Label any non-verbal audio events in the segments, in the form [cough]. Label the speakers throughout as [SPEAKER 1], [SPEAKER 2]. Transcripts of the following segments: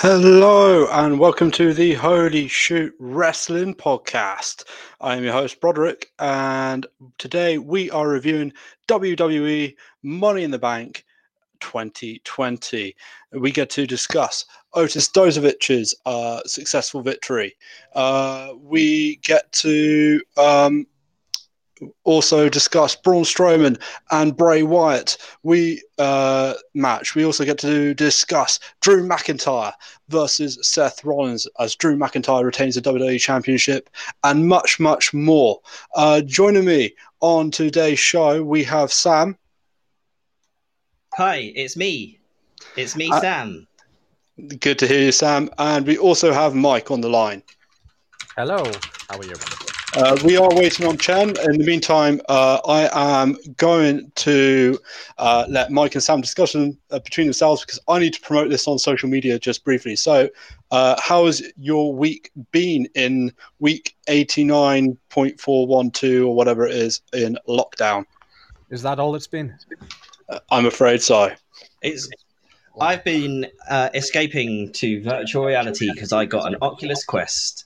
[SPEAKER 1] Hello and welcome to the Holy Shoot Wrestling Podcast. I am your host Broderick, and today we are reviewing WWE Money in the Bank 2020. We get to discuss Otis Dozovic's uh, successful victory. Uh, we get to um, also discuss Braun Strowman and Bray Wyatt. We uh, match. We also get to discuss Drew McIntyre versus Seth Rollins as Drew McIntyre retains the WWE Championship and much, much more. Uh, joining me on today's show, we have Sam.
[SPEAKER 2] Hi, it's me. It's me,
[SPEAKER 1] Uh,
[SPEAKER 2] Sam.
[SPEAKER 1] Good to hear you, Sam. And we also have Mike on the line.
[SPEAKER 3] Hello, how are you?
[SPEAKER 1] Uh, we are waiting on Chen. In the meantime, uh, I am going to uh, let Mike and Sam discuss them uh, between themselves because I need to promote this on social media just briefly. So, uh, how has your week been in week 89.412 or whatever it is in lockdown?
[SPEAKER 3] Is that all it's been?
[SPEAKER 1] Uh, I'm afraid so.
[SPEAKER 2] It's I've been uh, escaping to virtual reality because I got an Oculus Quest,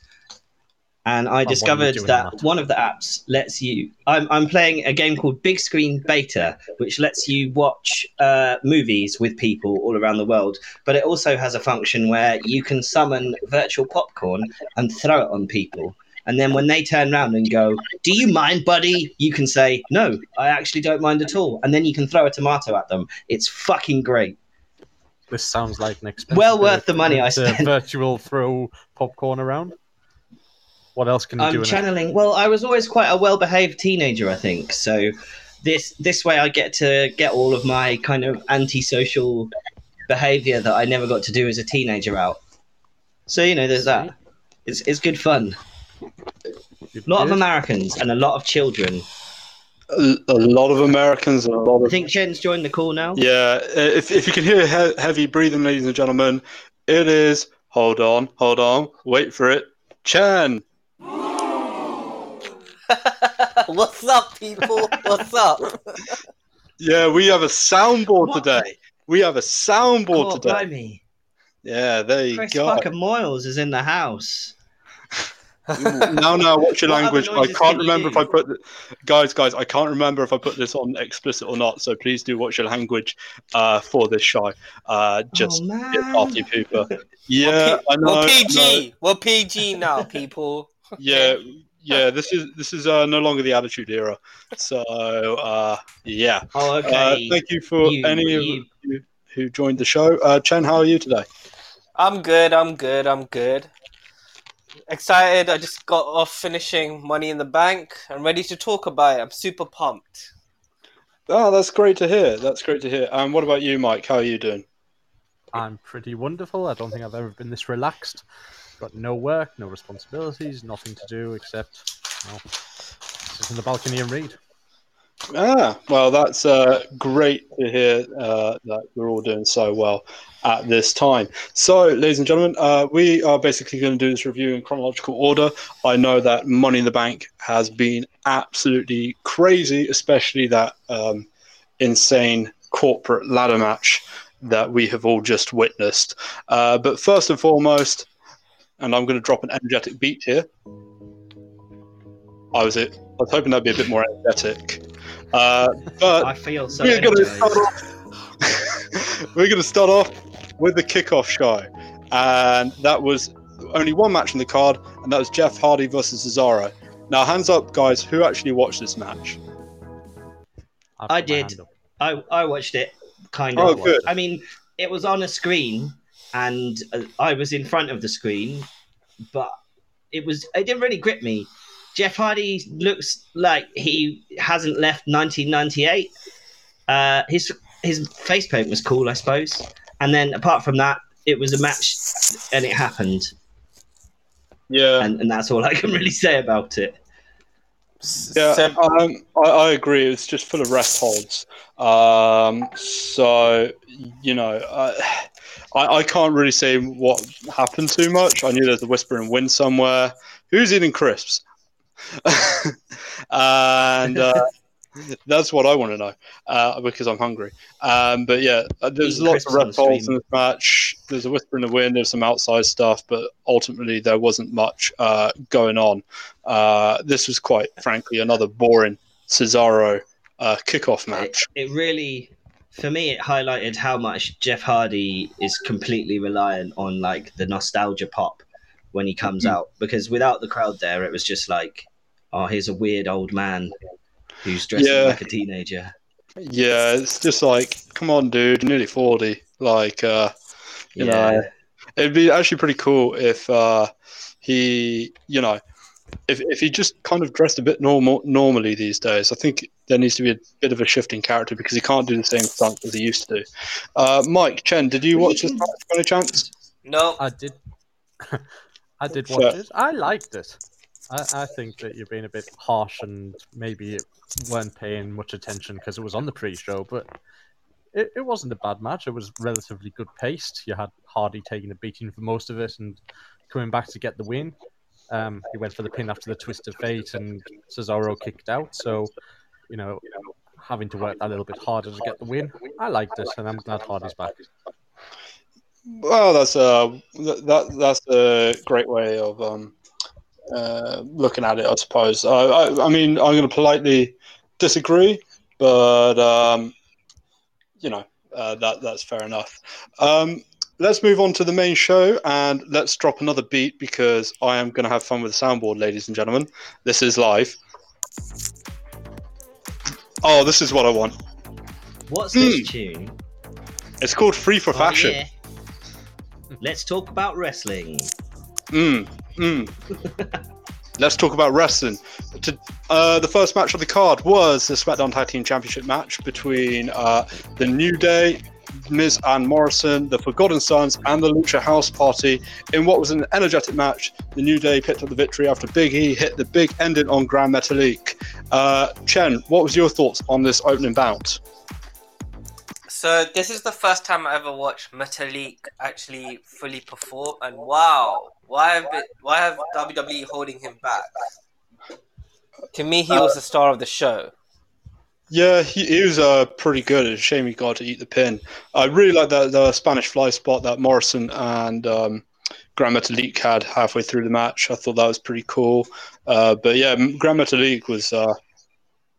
[SPEAKER 2] and I
[SPEAKER 3] what
[SPEAKER 2] discovered that
[SPEAKER 3] on that?
[SPEAKER 2] one of the apps lets you. I'm I'm playing a game called Bigscreen Beta, which lets you watch uh, movies with people all around the world. But it also has a function where you can summon virtual popcorn and throw it on people. And then when they turn around and go, "Do you mind, buddy?" You can say, "No, I actually don't mind at all." And then you can throw a tomato at them. It's fucking great.
[SPEAKER 3] This sounds like an expensive.
[SPEAKER 2] Well worth the money [laughs] I spent.
[SPEAKER 3] virtual throw popcorn around. What else can you do?
[SPEAKER 2] I'm
[SPEAKER 3] in it?
[SPEAKER 2] channeling. Well, I was always quite a well-behaved teenager, I think. So this this way, I get to get all of my kind of antisocial behaviour that I never got to do as a teenager out. So you know, there's that. It's it's good fun. A lot of? Americans and a lot of children.
[SPEAKER 1] A, a lot of Americans and a lot
[SPEAKER 2] I
[SPEAKER 1] of.
[SPEAKER 2] think Chen's joined the call now.
[SPEAKER 1] Yeah, uh, if, if you can hear he- heavy breathing, ladies and gentlemen, it is. Hold on, hold on, wait for it. Chen. [laughs]
[SPEAKER 4] What's up, people? What's up?
[SPEAKER 1] Yeah, we have a soundboard
[SPEAKER 2] What?
[SPEAKER 1] today. We have a soundboard
[SPEAKER 2] Oh,
[SPEAKER 1] today.
[SPEAKER 2] blimey.
[SPEAKER 1] Yeah, there you
[SPEAKER 2] Chris
[SPEAKER 1] go.
[SPEAKER 2] fucking Moyles is in the house. [laughs]
[SPEAKER 1] now, now, watch your
[SPEAKER 2] What other
[SPEAKER 1] language. I can't
[SPEAKER 2] can you
[SPEAKER 1] remember if? I put, the, guys, guys. I can't remember if I put this on explicit or not. So please do watch your language uh, for this show. Uh, just
[SPEAKER 2] oh,
[SPEAKER 1] party pooper. [laughs] Yeah, I know.
[SPEAKER 4] We're
[SPEAKER 1] I know.
[SPEAKER 4] PG. We're PG now, people.
[SPEAKER 1] Yeah, yeah. This is this is uh, no longer the Attitude Era. So uh, yeah.
[SPEAKER 2] Oh,
[SPEAKER 1] Uh,
[SPEAKER 2] okay.
[SPEAKER 1] thank you for
[SPEAKER 2] You-
[SPEAKER 1] any of
[SPEAKER 2] you-
[SPEAKER 1] you who joined the show. Uh, Chen, how are you today?
[SPEAKER 4] I'm good. I'm good. I'm good. Excited. I just got off finishing Money in the Bank. I'm ready to talk about it. I'm super pumped.
[SPEAKER 1] Oh, that's great to hear. That's great to hear. And what about you, Mike? How are you doing?
[SPEAKER 3] I'm pretty wonderful. I don't think I've ever been this relaxed. Got no work, no responsibilities, nothing to do except well, sit in the balcony and read.
[SPEAKER 1] Ah, well, that's uh, great to hear uh, that we're all doing so well at this time. So, ladies and gentlemen, uh, we are basically going to do this review in chronological order. I know that Money in the Bank has been absolutely crazy, especially that um, insane corporate ladder match that we have all just witnessed. Uh, but first and foremost, and I'm going to drop an energetic beat here. I was it. I was hoping that'd be a bit more energetic. Uh, but
[SPEAKER 2] I feel so
[SPEAKER 1] we're going to start off. [laughs] we're going to start off with the kickoff show, and that was only one match in the card, and that was Jeff Hardy versus Cesaro. Now, hands up, guys, who actually watched this match?
[SPEAKER 3] I've
[SPEAKER 2] I
[SPEAKER 3] got my
[SPEAKER 2] did. I, I watched it kind
[SPEAKER 1] Oh,
[SPEAKER 2] of.
[SPEAKER 1] good.
[SPEAKER 2] I mean, it was on a screen, and uh, I was in front of the screen, but it was it didn't really grip me. Jeff Hardy looks like he hasn't left 1998. Uh, his his face paint was cool, I suppose, and then apart from that, it was a match, and it happened,
[SPEAKER 1] Yeah,
[SPEAKER 2] and, and that's all I can really say about it.
[SPEAKER 1] Yeah, um, I, I agree. It's just full of rest holds. Um, so you know, uh, I, I can't really say what happened too much. I knew there's a whispering wind somewhere. Who's eating crisps? [laughs] and uh, That's what I want to know uh, because I'm hungry. Um, but yeah, uh, there's
[SPEAKER 2] Eating
[SPEAKER 1] lots of red balls in this match. There's a whisper in the wind. There's some outside stuff, but ultimately there wasn't much uh, going on. Uh, this was quite frankly another boring Cesaro uh, kickoff match.
[SPEAKER 2] It, it really, for me, it highlighted how much Jeff Hardy is completely reliant on like the nostalgia pop when he comes
[SPEAKER 1] Mhm.
[SPEAKER 2] out. Because without the crowd there, it was just like, oh, here's a weird old man who's dressing
[SPEAKER 1] Yeah.
[SPEAKER 2] like a teenager.
[SPEAKER 1] Yeah, it's just like, come on, dude, nearly forty. Like, uh, You
[SPEAKER 2] yeah,
[SPEAKER 1] know, It'd be actually pretty cool if uh, he, you know, if, if he just kind of dressed a bit normal normally these days. I think there needs to be a bit of a shift in character because he can't do the same stunts as he used to do. Uh, Mike Chen, did you watch this match by any chance?
[SPEAKER 4] No,
[SPEAKER 3] I did. [laughs] I did
[SPEAKER 1] Sure.
[SPEAKER 3] watch it. I liked it. I, I think that you're being a bit harsh and maybe weren't paying much attention because it was on the pre-show, but it, it wasn't a bad match. It was relatively good paced. You had Hardy taking a beating for most of it and coming back to get the win. Um, he went for the pin after the twist of fate, and Cesaro kicked out. So, you know, having to work a little bit harder to get the win. I liked it, and I'm glad Hardy's back.
[SPEAKER 1] Well, that's a that that's a great way of um, uh, looking at it, I suppose. I, I, I mean, I'm going to politely disagree, but um, you know uh, that that's fair enough. Um, let's move on to the main show and let's drop another beat because I am going to have fun with the soundboard, ladies and gentlemen. This is live. Oh, this is what I want.
[SPEAKER 2] What's
[SPEAKER 1] Hmm.
[SPEAKER 2] this tune?
[SPEAKER 1] It's called Free for
[SPEAKER 2] Oh,
[SPEAKER 1] Fashion.
[SPEAKER 2] yeah. Let's talk about wrestling.
[SPEAKER 1] Mm, mm. Let's talk about wrestling. To, uh, the first match of the card was the SmackDown Tag Team Championship match between uh, the New Day, Miz and Morrison, the Forgotten Sons, and the Lucha House Party. In what was an energetic match, the New Day picked up the victory after Big E hit the big ending on Grand Metalik. Uh, Chen, what was your thoughts on this opening bout?
[SPEAKER 4] So this is the first time I ever watched Metalik actually fully perform, and wow, why have it, why have WWE holding him back? To me, he was the star of the show.
[SPEAKER 1] Yeah, he, he was uh, pretty good. It's a shame he got to eat the pin. I really like that the Spanish fly spot that Morrison and um, Grand Metalik had halfway through the match. I thought that was pretty cool. Uh, but yeah, Grand Metalik was uh,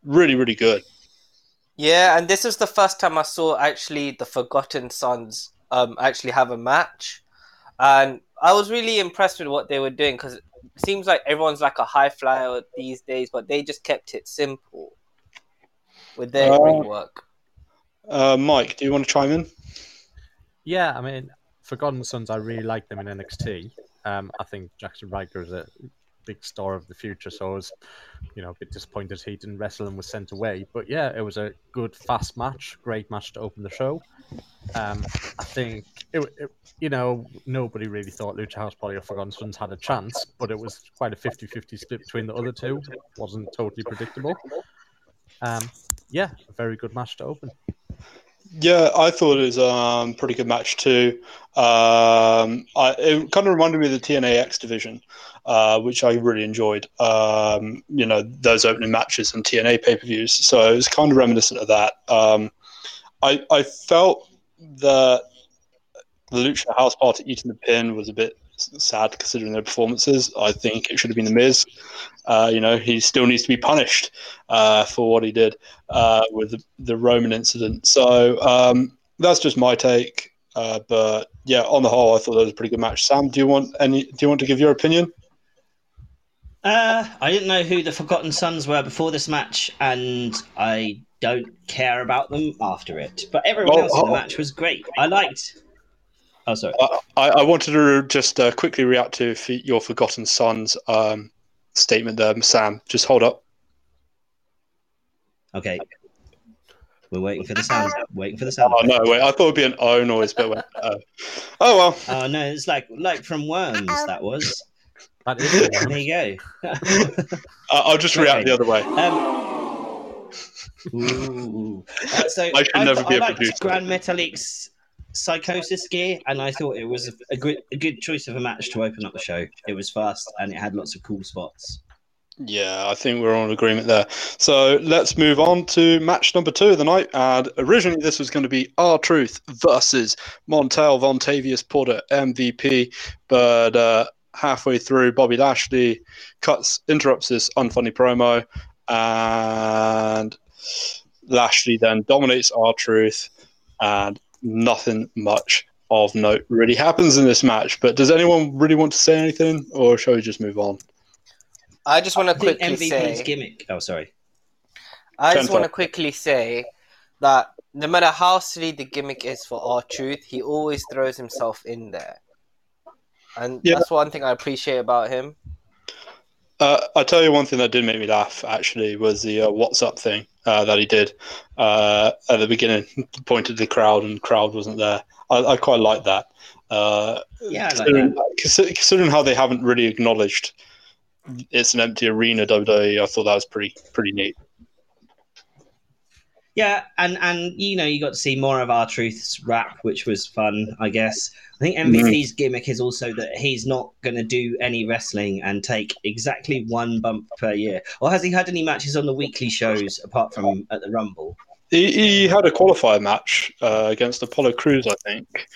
[SPEAKER 1] really, really good.
[SPEAKER 4] Yeah, and this is the first time I saw actually the Forgotten Sons um actually have a match, and I was really impressed with what they were doing because it seems like everyone's like a high flyer these days, but they just kept it simple with their
[SPEAKER 1] Uh,
[SPEAKER 4] ring work.
[SPEAKER 1] Uh, Mike, do you want to chime in?
[SPEAKER 3] Yeah, I mean, Forgotten Sons, I really like them in NXT. Um, I think Jaxson Ryker is a big star of the future, so I was, you know, a bit disappointed he didn't wrestle and was sent away. But yeah, it was a good, fast match, great match to open the show. Um, I think, it, it, you know, nobody really thought Lucha House Party or Forgotten Sons had a chance, but it was quite a 50 50 split between the other two. wasn't totally predictable. Um, yeah, a very good match to open.
[SPEAKER 1] Yeah, I thought it was a um, pretty good match too. Um, I, it kind of reminded me of the TNA X division, uh, which I really enjoyed. Um, you know, those opening matches and TNA pay per views. So it was kind of reminiscent of that. Um, I, I felt that the Lucha House Party eating the pin was a bit sad considering their performances. I think it should have been the Miz. Uh, you know, he still needs to be punished uh, for what he did uh, with the, the Roman incident. So um, that's just my take. Uh, but yeah, on the whole, I thought that was a pretty good match. Sam, do you want any? Do you want to give your opinion?
[SPEAKER 2] Uh, I didn't know who the Forgotten Sons were before this match, and I don't care about them after it. But everyone
[SPEAKER 1] Oh,
[SPEAKER 2] else in the match was great. I liked. Oh, sorry.
[SPEAKER 1] I, I wanted to just uh, quickly react to your Forgotten Sons um, statement there, Sam. Just hold up.
[SPEAKER 2] Okay. We're waiting for the sound. Waiting for the sound.
[SPEAKER 1] Oh no, wait! I thought it'd be an O noise, but went, uh, oh well.
[SPEAKER 2] Oh no, it's like like from Worms. That was.
[SPEAKER 3] That is the
[SPEAKER 2] There you go. [laughs]
[SPEAKER 1] I- I'll just react the other way.
[SPEAKER 2] Um, [laughs] ooh. Uh, so
[SPEAKER 1] I should
[SPEAKER 2] I,
[SPEAKER 1] never be
[SPEAKER 2] I
[SPEAKER 1] a
[SPEAKER 2] liked
[SPEAKER 1] producer.
[SPEAKER 2] Grand Metalik's psychosis gear, and I thought it was a, good a good choice of a match to open up the show. It was fast and it had lots of cool spots.
[SPEAKER 1] Yeah, I think we're all in agreement there. So let's move on to match number two of the night. And originally, this was going to be R Truth versus Montel Vontavious Porter MVP, but uh, halfway through, Bobby Lashley cuts, interrupts this unfunny promo, and Lashley then dominates R Truth, and nothing much of note really happens in this match. But does anyone really want to say anything, or shall we just move on?
[SPEAKER 4] I just want to quickly
[SPEAKER 2] MVP's
[SPEAKER 4] say.
[SPEAKER 2] gimmick. Oh, sorry.
[SPEAKER 4] I just want to quickly say that no matter how silly the gimmick is for R Truth, he always throws himself in there, and
[SPEAKER 1] Yeah.
[SPEAKER 4] that's one thing I appreciate about him.
[SPEAKER 1] Uh, I tell you one thing that did make me laugh actually was the uh, "What's up" thing uh, that he did uh, at the beginning. Pointed to the crowd, and the crowd wasn't there. I, I quite like that. Uh,
[SPEAKER 2] Yeah, I like
[SPEAKER 1] considering, considering how they haven't really acknowledged it's an empty arena, WWE, I thought that was pretty pretty neat.
[SPEAKER 2] Yeah, and and you know you got to see more of R Truth's rap, which was fun, I guess. I think
[SPEAKER 1] Mm-hmm.
[SPEAKER 2] MVP's gimmick is also that he's not going to do any wrestling and take exactly one bump per year. Or has he had any matches on the weekly shows apart from at the Rumble?
[SPEAKER 1] He, he had a qualifier match uh, against Apollo Crews, I think,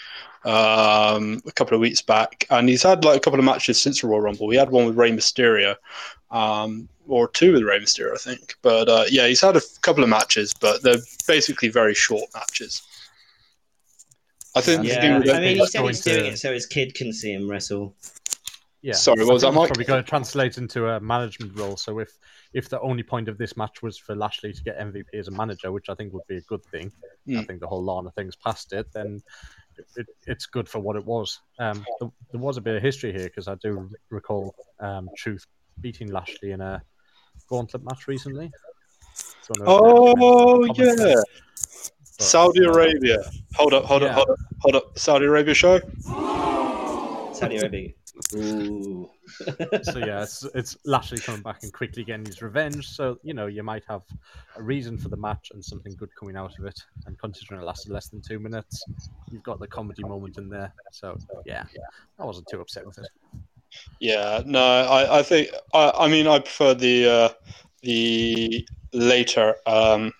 [SPEAKER 1] um, a couple of weeks back, and he's had like a couple of matches since the Royal Rumble. He had one with Rey Mysterio, um, or two with Rey Mysterio, I think. But uh, yeah, he's had a f- couple of matches, but they're basically very short matches. I think. the
[SPEAKER 2] Yeah,
[SPEAKER 1] with
[SPEAKER 2] I mean, he
[SPEAKER 3] He's
[SPEAKER 2] said
[SPEAKER 3] going
[SPEAKER 2] he's doing
[SPEAKER 3] to-
[SPEAKER 2] it so his kid can see him wrestle.
[SPEAKER 3] Yeah.
[SPEAKER 1] Sorry, what was
[SPEAKER 3] I
[SPEAKER 1] that, Mike?
[SPEAKER 3] Probably going to translate into a management role. So if if the only point of this match was for Lashley to get MVP as a manager, which I think would be a good thing, I
[SPEAKER 1] Mm.
[SPEAKER 3] think the whole Lana thing's past it. Then it, it, it's good for what it was. Um, there, there was a bit of history here because I do recall um, Truth beating Lashley in a gauntlet match recently. Don't know if that's
[SPEAKER 1] Oh yeah,
[SPEAKER 3] but,
[SPEAKER 1] Saudi
[SPEAKER 3] uh,
[SPEAKER 1] Arabia. Hold up, hold
[SPEAKER 3] Yeah.
[SPEAKER 1] up, hold up, hold up. Saudi Arabia show.
[SPEAKER 2] Saudi Arabia. Ooh.
[SPEAKER 3] So yeah, it's it's Lashley coming back and quickly getting his revenge. So you know you might have a reason for the match and something good coming out of it. And considering it lasted less than two minutes, you've got the comedy moment in there. So yeah, I wasn't too upset with it.
[SPEAKER 1] Yeah, no, I, I think I, I mean I prefer the uh, the later um,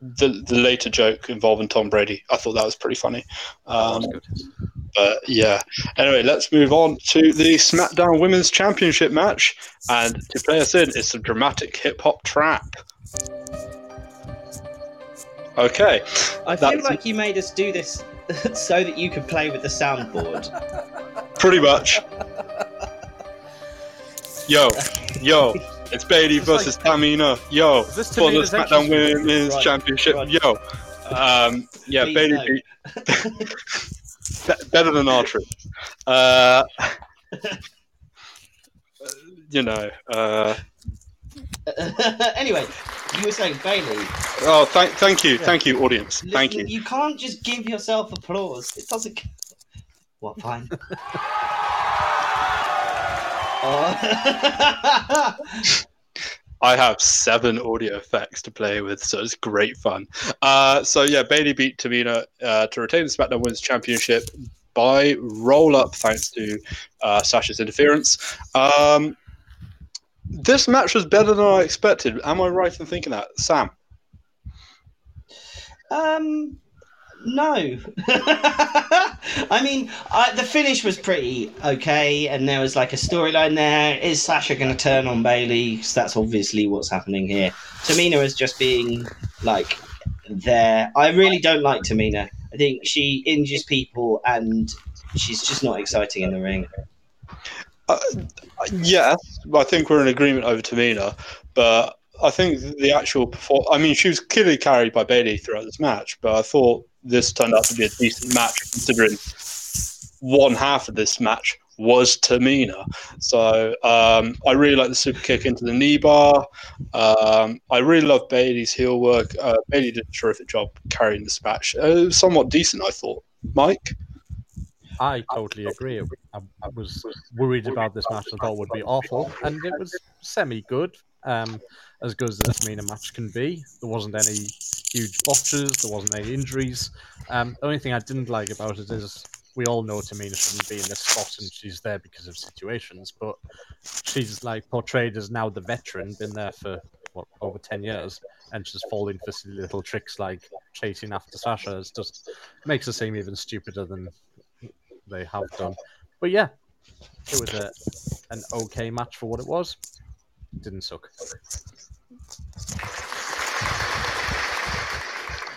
[SPEAKER 1] the the later joke involving Tom Brady. I thought that was pretty funny. Um. But yeah. Anyway, let's move on to the SmackDown Women's Championship match, and to play us in is some dramatic hip hop trap. Okay,
[SPEAKER 2] I feel
[SPEAKER 1] That's-
[SPEAKER 2] like you made us do this [laughs] so that you could play with the soundboard.
[SPEAKER 1] pretty much. Yo, yo, [laughs] it's Bayley
[SPEAKER 3] It's
[SPEAKER 1] versus Tamina. Yo,
[SPEAKER 3] this
[SPEAKER 1] for the SmackDown? Women's
[SPEAKER 2] Rod,
[SPEAKER 1] Championship.
[SPEAKER 2] Rod.
[SPEAKER 1] Yo, um, yeah,
[SPEAKER 2] Please
[SPEAKER 1] Bayley
[SPEAKER 2] no.
[SPEAKER 1] beat [laughs] better than Archer. Uh, [laughs] you know. Uh, [laughs]
[SPEAKER 2] anyway, you were saying Bayley.
[SPEAKER 1] oh, thank, thank you,
[SPEAKER 3] Yeah.
[SPEAKER 1] thank you, audience. Thank you.
[SPEAKER 2] You can't just give yourself applause. It doesn't. What? Fine. [laughs] oh.
[SPEAKER 1] I have seven audio effects to play with, so it's great fun. Uh, so yeah, Bayley beat Tamina uh, to retain the SmackDown Women's Championship by roll up, thanks to uh, Sasha's interference. Um, this match was better than I expected. Am I right in thinking that, Sam?
[SPEAKER 2] Um, no. [laughs] I mean, I, the finish was pretty okay, and there was like a storyline there. Is Sasha going to turn on Bayley? 'Cause that's obviously what's happening here. Tamina is just being like there. I really don't like Tamina. I think she injures people, and she's just not exciting in the ring.
[SPEAKER 1] Uh, yes, I think we're in agreement over Tamina, but I think the actual perform. I mean, she was clearly carried by Bayley throughout this match, but I thought this turned out to be a decent match considering one half of this match was Tamina. So um, I really like the super kick into the knee bar. Um, I really love Bayley's heel work. Uh, Bayley did a terrific job carrying this match. Uh, it was somewhat decent, I thought. Mike?
[SPEAKER 3] I totally agree. I, I was worried about this match. I thought would be awful, and it was semi-good, um, as good as the Tamina match can be. There wasn't any huge botches. There wasn't any injuries. Um, the only thing I didn't like about it is we all know Tamina shouldn't be in this spot, and she's there because of situations. But she's like portrayed as now the veteran, been there for what over ten years, and she's falling for silly little tricks like chasing after Sasha. It just makes her seem even stupider than they have done. But yeah, it was a an okay match for what it was. Didn't suck.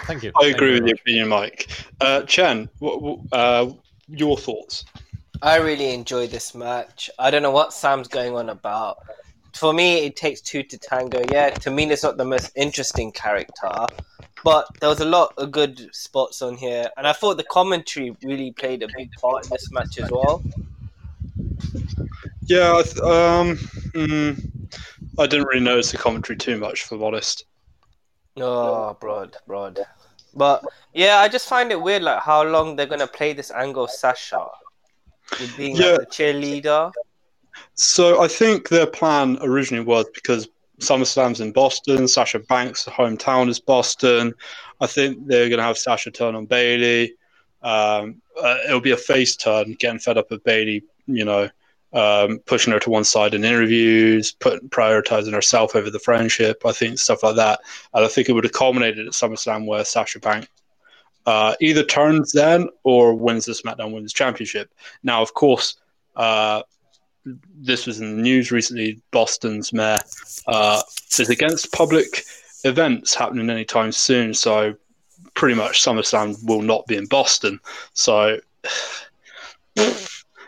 [SPEAKER 3] Thank you.
[SPEAKER 1] I
[SPEAKER 3] Thank
[SPEAKER 1] agree
[SPEAKER 3] you
[SPEAKER 1] with your opinion, Mike. Uh, Chen, what, what, uh, your thoughts?
[SPEAKER 4] I really enjoyed this match. I don't know what Sam's going on about. For me, it takes two to tango. Yeah, Tamina's not the most interesting character, but there was a lot of good spots on here, and I thought the commentary really played a big part in this match as well.
[SPEAKER 1] Yeah, I, um, mm, I didn't really notice the commentary too much, for honest.
[SPEAKER 4] Oh, broad, broad. But yeah, I just find it weird, like how long they're gonna play this angle of Sasha with being
[SPEAKER 1] Yeah.
[SPEAKER 4] like the cheerleader.
[SPEAKER 1] So I think their plan originally was because SummerSlam's in Boston, Sasha Banks' hometown is Boston. I think they're going to have Sasha turn on Bayley. Um, uh, it'll be a face turn, getting fed up with Bayley, you know, um, pushing her to one side in interviews, prioritizing herself over the friendship. I think stuff like that. And I think it would have culminated at SummerSlam where Sasha Banks uh, either turns then or wins the SmackDown Women's Championship. Now, of course, uh, this was in the news recently. Boston's mayor uh, is against public events happening anytime soon, so pretty much SummerSlam will not be in Boston. So [sighs]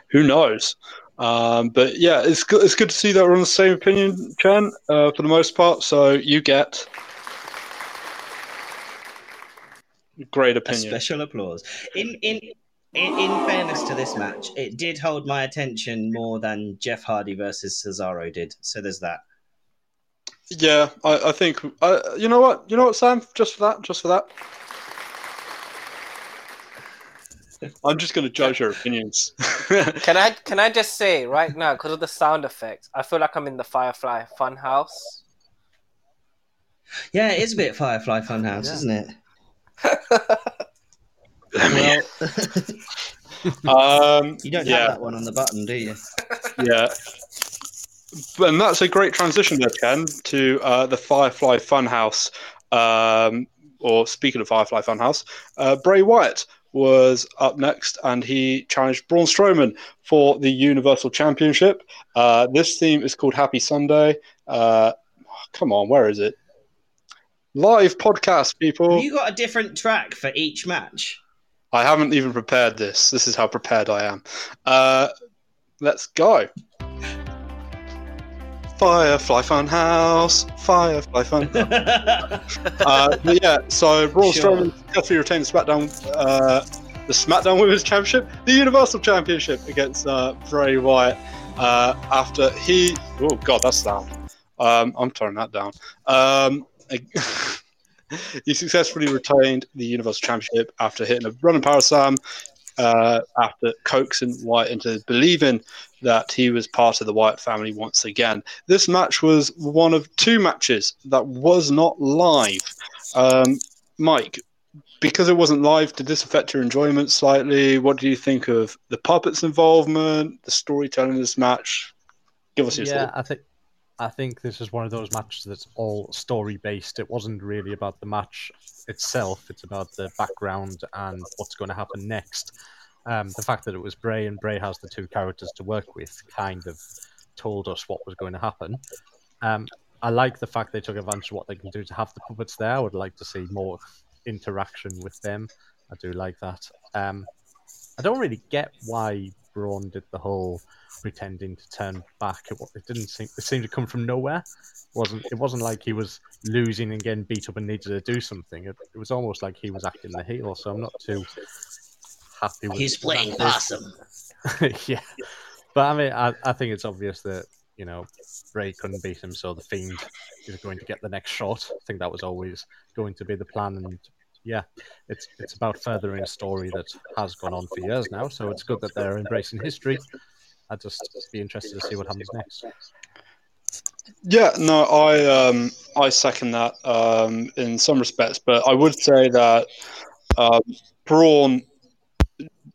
[SPEAKER 1] who knows? Um, but yeah, it's good. It's good to see that we're on the same opinion, Chen, uh, for the most part. So you get great
[SPEAKER 2] A
[SPEAKER 1] opinion.
[SPEAKER 2] special applause. In in in, in fairness to this match, it did hold my attention more than Jeff Hardy versus Cesaro did. So there's that.
[SPEAKER 1] Yeah, I, I think. Uh, you know what? You know what, Sam? Just for that, just for that. I'm just going to judge your opinions. [laughs]
[SPEAKER 4] Can I can I just say right now, because of the sound effects, I feel like I'm in the Firefly Funhouse.
[SPEAKER 2] Yeah, it is a bit Firefly Funhouse,
[SPEAKER 3] Yeah.
[SPEAKER 2] isn't it? [laughs] [laughs]
[SPEAKER 1] um,
[SPEAKER 2] Well, you don't
[SPEAKER 1] yeah,
[SPEAKER 2] have that one on the button, do you?
[SPEAKER 1] yeah. And that's a great transition there, Ken, to uh, the Firefly Funhouse. Um, or speaking of Firefly Funhouse, uh, Bray Wyatt was up next, and he challenged Braun Strowman for the Universal Championship. Uh, this theme is called Happy Sunday. Uh, come on, where is it? Live podcast, people.
[SPEAKER 2] Have you got a different track for each match?
[SPEAKER 1] I haven't even prepared this. This is how prepared I am. Uh, let's go. Firefly Funhouse, Firefly Fun. [laughs] uh, but yeah, so Braun
[SPEAKER 2] Sure.
[SPEAKER 1] Strowman successfully retained the SmackDown, uh, the SmackDown Women's Championship, the Universal Championship against uh, Bray Wyatt uh, after he. Oh God, that's loud. Um, I'm turning that down. Um, [laughs] he successfully retained the Universal Championship after hitting a running power slam. Uh, after coaxing Wyatt into believing that he was part of the Wyatt family once again. This match was one of two matches that was not live. Um, Mike, because it wasn't live, did this affect your enjoyment slightly? What do you think of the puppets' involvement, the storytelling in this match? Give us your
[SPEAKER 3] yeah. I think I think this is one of those matches that's all story based. It wasn't really about the match itself. It's about the background and what's going to happen next. Um, the fact that it was Bray and Bray has the two characters to work with kind of told us what was going to happen. Um, I like the fact they took advantage of what they can do to have the puppets there. I would like to see more interaction with them. I do like that. Um, I don't really get why Braun did the whole pretending to turn back. It, it didn't seem it seemed to come from nowhere. It wasn't it wasn't like he was losing and getting beat up and needed to do something. It, it was almost like he was acting the heel. So I'm not too happy with.
[SPEAKER 2] He's playing
[SPEAKER 3] that.
[SPEAKER 2] possum. [laughs] [laughs]
[SPEAKER 3] yeah, but I mean, I, I think it's obvious that you know Ray couldn't beat him, so the Fiend is going to get the next shot. I think that was always going to be the plan, and yeah, it's it's about furthering a story that has gone on for years now. So it's good that they're embracing history. I'd just be interested to see what happens next.
[SPEAKER 1] Yeah, no, I um, I second that um, in some respects, but I would say that um, Braun,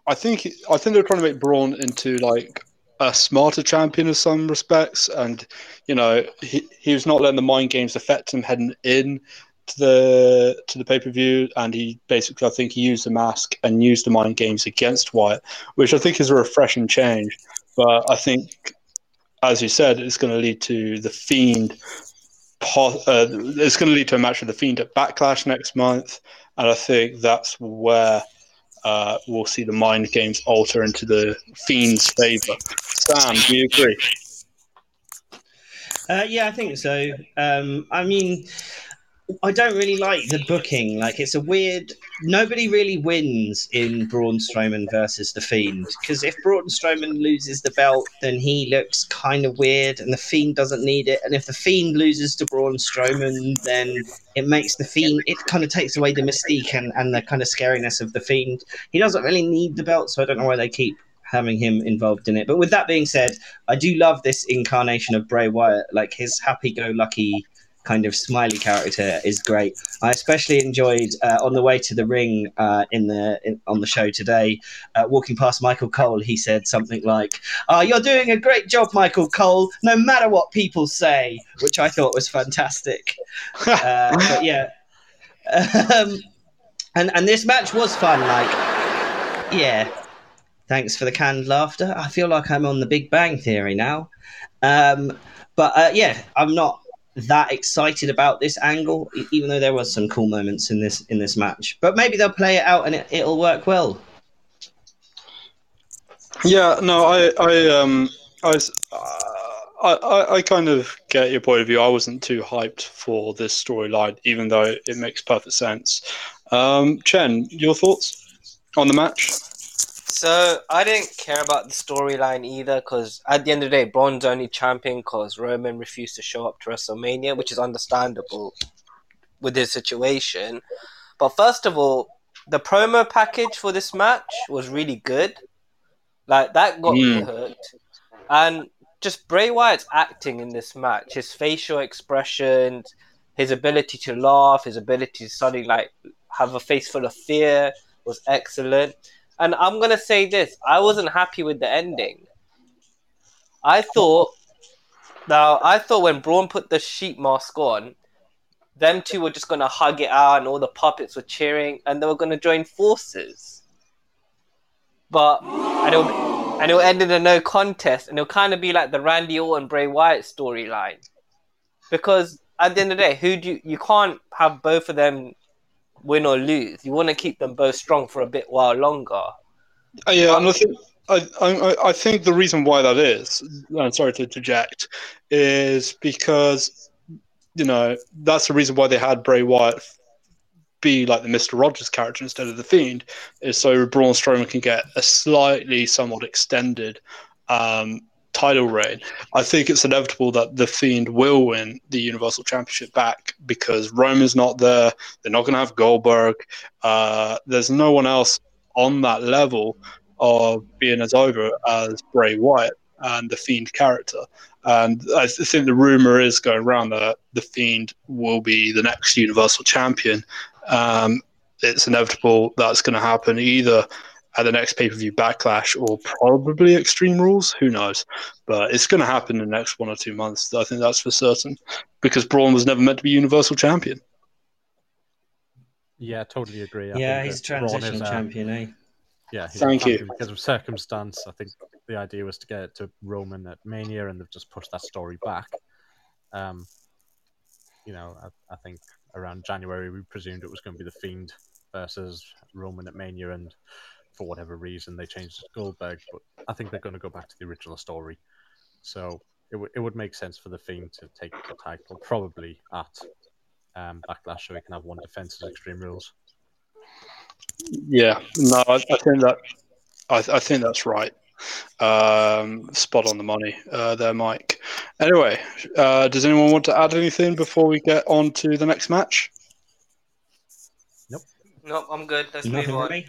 [SPEAKER 1] I think I think they're trying to make Braun into like a smarter champion in some respects, and you know he, he was not letting the mind games affect him heading in to the to the pay per view, and he basically I think he used the mask and used the mind games against Wyatt, which I think is a refreshing change. But I think, as you said, it's going to lead to the Fiend. Uh, it's going to lead to a match with the Fiend at Backlash next month, and I think that's where uh, we'll see the mind games alter into the Fiend's favor. Sam, do you agree?
[SPEAKER 2] Uh, yeah, I think so. Um, I mean, I don't really like the booking. Like, it's a weird. Nobody really wins in Braun Strowman versus the Fiend because if Braun Strowman loses the belt, then he looks kind of weird, and the Fiend doesn't need it. And if the Fiend loses to Braun Strowman, then it makes the Fiend. It kind of takes away the mystique and, and the kind of scariness of the Fiend. He doesn't really need the belt, so I don't know why they keep having him involved in it. But with that being said, I do love this incarnation of Bray Wyatt. Like his happy-go-lucky kind of smiley character is great. I especially enjoyed uh, on the way to the ring uh, in the in, on the show today, uh, walking past Michael Cole. He said something like, oh, "You're doing a great job, Michael Cole, no matter what people say," which I thought was fantastic. [laughs] Uh, but yeah, um, and and this match was fun. Like, yeah. Thanks for the canned laughter. I feel like I'm on the Big Bang Theory now. Um, but uh, yeah, I'm not that excited about this angle, even though there was some cool moments in this in this match. But maybe they'll play it out and it, it'll work well.
[SPEAKER 1] Yeah, no, I, I, um, uh, I, I, I kind of get your point of view. I wasn't too hyped for this storyline, even though it makes perfect sense. Um, Chen, your thoughts on the match?
[SPEAKER 4] So I didn't care about the storyline either because at the end of the day, Braun's only champion because Roman refused to show up to WrestleMania, which is understandable with his situation. But first of all, the promo package for this match was really good. Like that got me
[SPEAKER 1] Mm.
[SPEAKER 4] hooked, and just Bray Wyatt's acting in this match, his facial expressions, his ability to laugh, his ability to suddenly like have a face full of fear was excellent. And I'm gonna say this: I wasn't happy with the ending. I thought, now I thought when Braun put the sheep mask on, them two were just gonna hug it out, and all the puppets were cheering, and they were gonna join forces. But and it'll and it'll end in a no contest, and it'll kind of be like the Randy Orton Bray Wyatt storyline, because at the end of the day, who do you, you can't have both of them win or lose. You want to keep them both strong for a bit while longer.
[SPEAKER 1] Uh, yeah, and I think I, I, I think the reason why that is, I'm sorry to interject, is because you know that's the reason why they had Bray Wyatt be like the Mister Rogers character instead of the Fiend, is so Braun Strowman can get a slightly, somewhat extended um, title reign. I think it's inevitable that the Fiend will win the Universal Championship back because Roman's not there. They're not going to have Goldberg. Uh, there's no one else on that level of being as over as Bray Wyatt and the Fiend character. And I th- think the rumor is going around that the Fiend will be the next Universal Champion. Um, it's inevitable that's going to happen either at the next pay per view backlash or probably Extreme Rules. Who knows? But it's going to happen in the next one or two months. I think that's for certain because Braun was never meant to be Universal Champion.
[SPEAKER 3] Yeah, totally agree. I
[SPEAKER 2] yeah, he's
[SPEAKER 3] that Braun
[SPEAKER 2] transition
[SPEAKER 3] is, um,
[SPEAKER 2] champion, eh?
[SPEAKER 3] Yeah, he's
[SPEAKER 1] Thank
[SPEAKER 3] a
[SPEAKER 1] you.
[SPEAKER 3] Because of circumstance, I think the idea was to get it to Roman at Mania, and they've just pushed that story back. Um, you know, I, I think around January we presumed it was going to be the Fiend versus Roman at Mania, and for whatever reason they changed it to Goldberg. But I think they're going to go back to the original story. So it would it would make sense for the Fiend to take the title probably at um, Backlash, so he can have one defense as Extreme Rules.
[SPEAKER 1] Yeah, no, I, I think that I, I think that's right. Um, spot on the money uh, there, Mike. Anyway, uh, does anyone want to add anything before we get on to the next match?
[SPEAKER 4] Nope. Nope, I'm good. Let's
[SPEAKER 2] Nothing
[SPEAKER 4] move
[SPEAKER 2] for
[SPEAKER 4] on.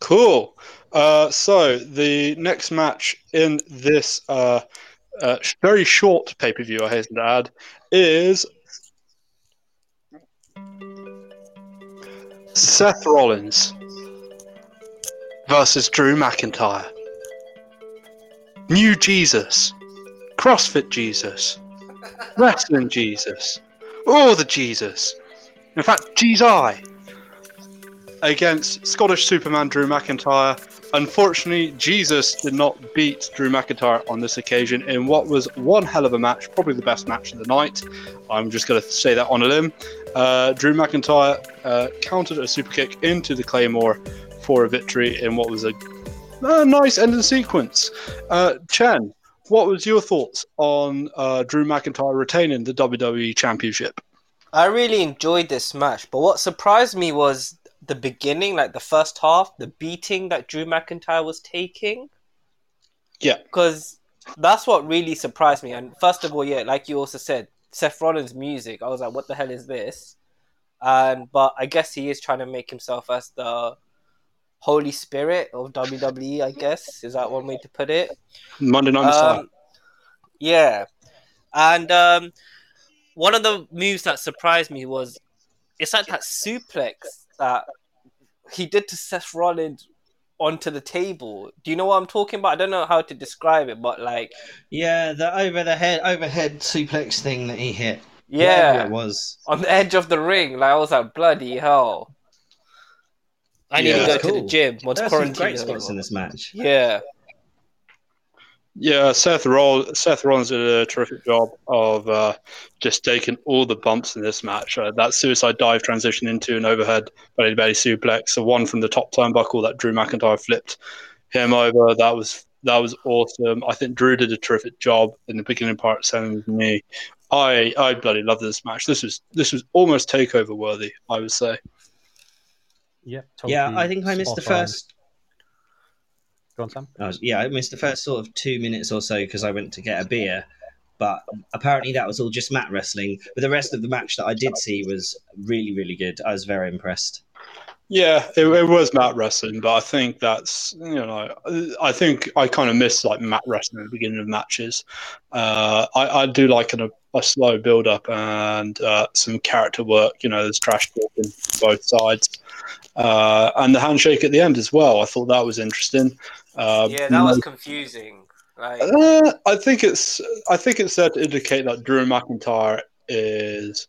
[SPEAKER 1] Cool. Uh, so the next match in this uh, uh, very short pay per view, I hasten to add, is Seth Rollins versus Drew McIntyre. New Jesus, CrossFit Jesus, Wrestling Jesus, all the Jesus. In fact, Jesus against Scottish Superman Drew McIntyre. Unfortunately, Jesus did not beat Drew McIntyre on this occasion in what was one hell of a match, probably the best match of the night. I'm just going to say that on a limb. Uh, Drew McIntyre uh, countered a super kick into the Claymore for a victory in what was a, a nice ending sequence. Uh, Chen, what was your thoughts on uh, Drew McIntyre retaining the WWE Championship?
[SPEAKER 4] I really enjoyed this match, but what surprised me was the beginning, like the first half, the beating that Drew McIntyre was taking.
[SPEAKER 1] Yeah.
[SPEAKER 4] Because that's what really surprised me. And first of all, yeah, like you also said, Seth Rollins' music, I was like, what the hell is this? And but I guess he is trying to make himself as the Holy Spirit of WWE, I guess. Is that one way to put it?
[SPEAKER 1] Monday Night.
[SPEAKER 4] Um, yeah. And um, one of the moves that surprised me was it's like that suplex that he did to Seth Rollins onto the table. Do you know what I'm talking about? I don't know how to describe it, but like
[SPEAKER 2] Yeah, the over the head overhead suplex thing that he hit.
[SPEAKER 4] yeah,
[SPEAKER 2] it was.
[SPEAKER 4] on the edge of the ring. Like I was like, bloody hell. I need
[SPEAKER 1] Yeah,
[SPEAKER 4] to go
[SPEAKER 2] that's
[SPEAKER 4] to the gym. What's quarantine?
[SPEAKER 2] great spots in this match.
[SPEAKER 4] Yeah,
[SPEAKER 1] Yeah, Seth Roll Seth Rollins did a terrific job of uh, just taking all the bumps in this match. Uh, that suicide dive transition into an overhead belly to belly suplex, the one from the top turnbuckle that Drew McIntyre flipped him over. That was that was awesome. I think Drew did a terrific job in the beginning part, selling his knee. I I bloody love this match. This was this was almost takeover worthy. I would say.
[SPEAKER 3] Yeah, totally
[SPEAKER 2] Yeah, I think I missed the
[SPEAKER 3] spot on.
[SPEAKER 2] first.
[SPEAKER 3] Go on, Sam.
[SPEAKER 2] I was, yeah, I missed the first sort of two minutes or so because I went to get a beer. But apparently that was all just mat wrestling. But the rest of the match that I did see was really, really good. I was very impressed.
[SPEAKER 1] Yeah, it, it was mat wrestling, but I think that's you know I think I kind of miss like mat wrestling at the beginning of matches. Uh, I, I do like an, a slow build up and uh, some character work. You know, there's trash talking both sides, uh, and the handshake at the end as well. I thought that was interesting. Uh,
[SPEAKER 4] yeah, that was confusing. Like,
[SPEAKER 1] uh, I think it's I think it's there to indicate that Drew McIntyre is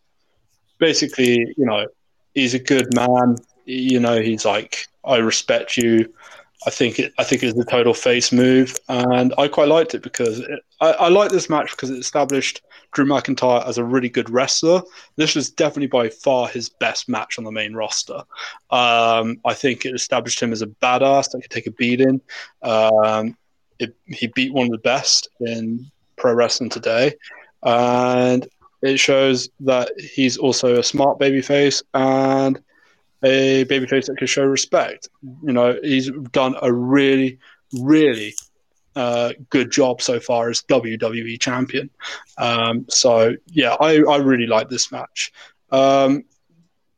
[SPEAKER 1] basically, you know, he's a good man. You know, he's like, I respect you. I think it. I think it's a total face move, and I quite liked it because it, I, I like this match because it established Drew McIntyre as a really good wrestler. This was definitely by far his best match on the main roster. Um, I think it established him as a badass that could take a beating. Um, it, he beat one of the best in pro wrestling today, and it shows that he's also a smart babyface and a babyface that can show respect. You know, he's done a really, really uh, good job so far as WWE champion. Um, so yeah, I, I really like this match. Um,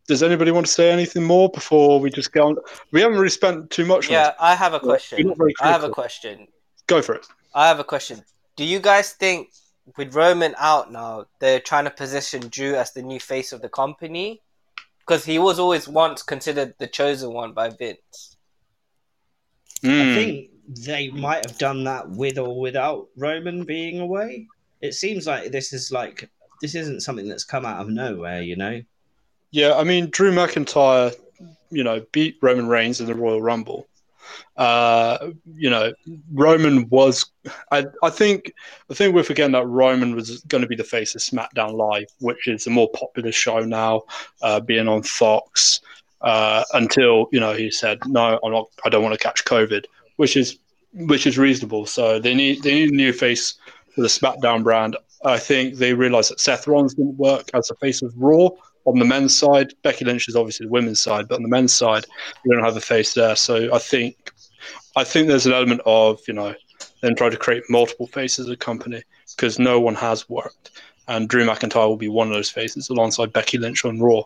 [SPEAKER 1] does anybody want to say anything more before we just go on? We haven't really spent too much
[SPEAKER 4] yeah. I have a question. I have a question.
[SPEAKER 1] Go for it.
[SPEAKER 4] I have a question. Do you guys think with Roman out now, they're trying to position Drew as the new face of the company? Because he was always once considered the chosen one by Vince.
[SPEAKER 2] I
[SPEAKER 1] Mm.
[SPEAKER 2] think they might have done that with or without Roman being away. It seems like this is like this isn't something that's come out of nowhere, you know.
[SPEAKER 1] Yeah, I mean, Drew McIntyre, you know, beat Roman Reigns in the Royal Rumble. Uh, you know, Roman was. I, I think. I think we're forgetting that Roman was going to be the face of SmackDown Live, which is a more popular show now, uh, being on Fox. Uh, until you know, he said, "No, I'm not. I don't want to catch COVID," which is which is reasonable. So they need they need a new face for the SmackDown brand. I think they realized that Seth Rollins didn't work as the face of Raw on the men's side. Becky Lynch is obviously the women's side, but on the men's side, we don't have a face there. So I think I think there's an element of you know then try to create multiple faces of the company because no one has worked, and Drew McIntyre will be one of those faces alongside Becky Lynch on Raw.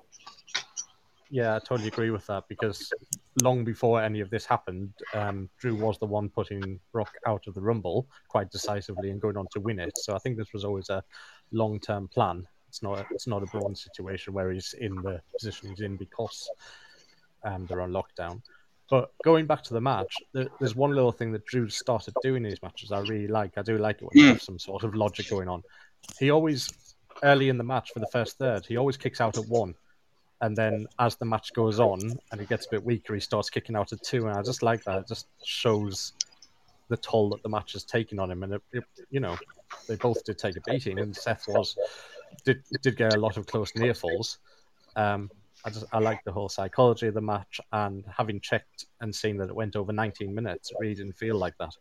[SPEAKER 3] Yeah, I totally agree with that because long before any of this happened, um, Drew was the one putting Brock out of the Rumble quite decisively and going on to win it. So I think this was always a long-term plan. It's not a, it's not a Braun situation where he's in the position he's in because um, they're on lockdown. But going back to the match, there, there's one little thing that Drew started doing in these matches I really like. I do like it when you have some sort of logic going on. He always, early in the match for the first third, he always kicks out at one. And then as the match goes on and he gets a bit weaker, he starts kicking out at two. And I just like that. It just shows the toll that the match has taken on him. And, it, it, you know, they both did take a beating. And Seth was did did get a lot of close near falls. Um, I just I like the whole psychology of the match, and having checked and seen that it went over 19 minutes, it really didn't feel like that.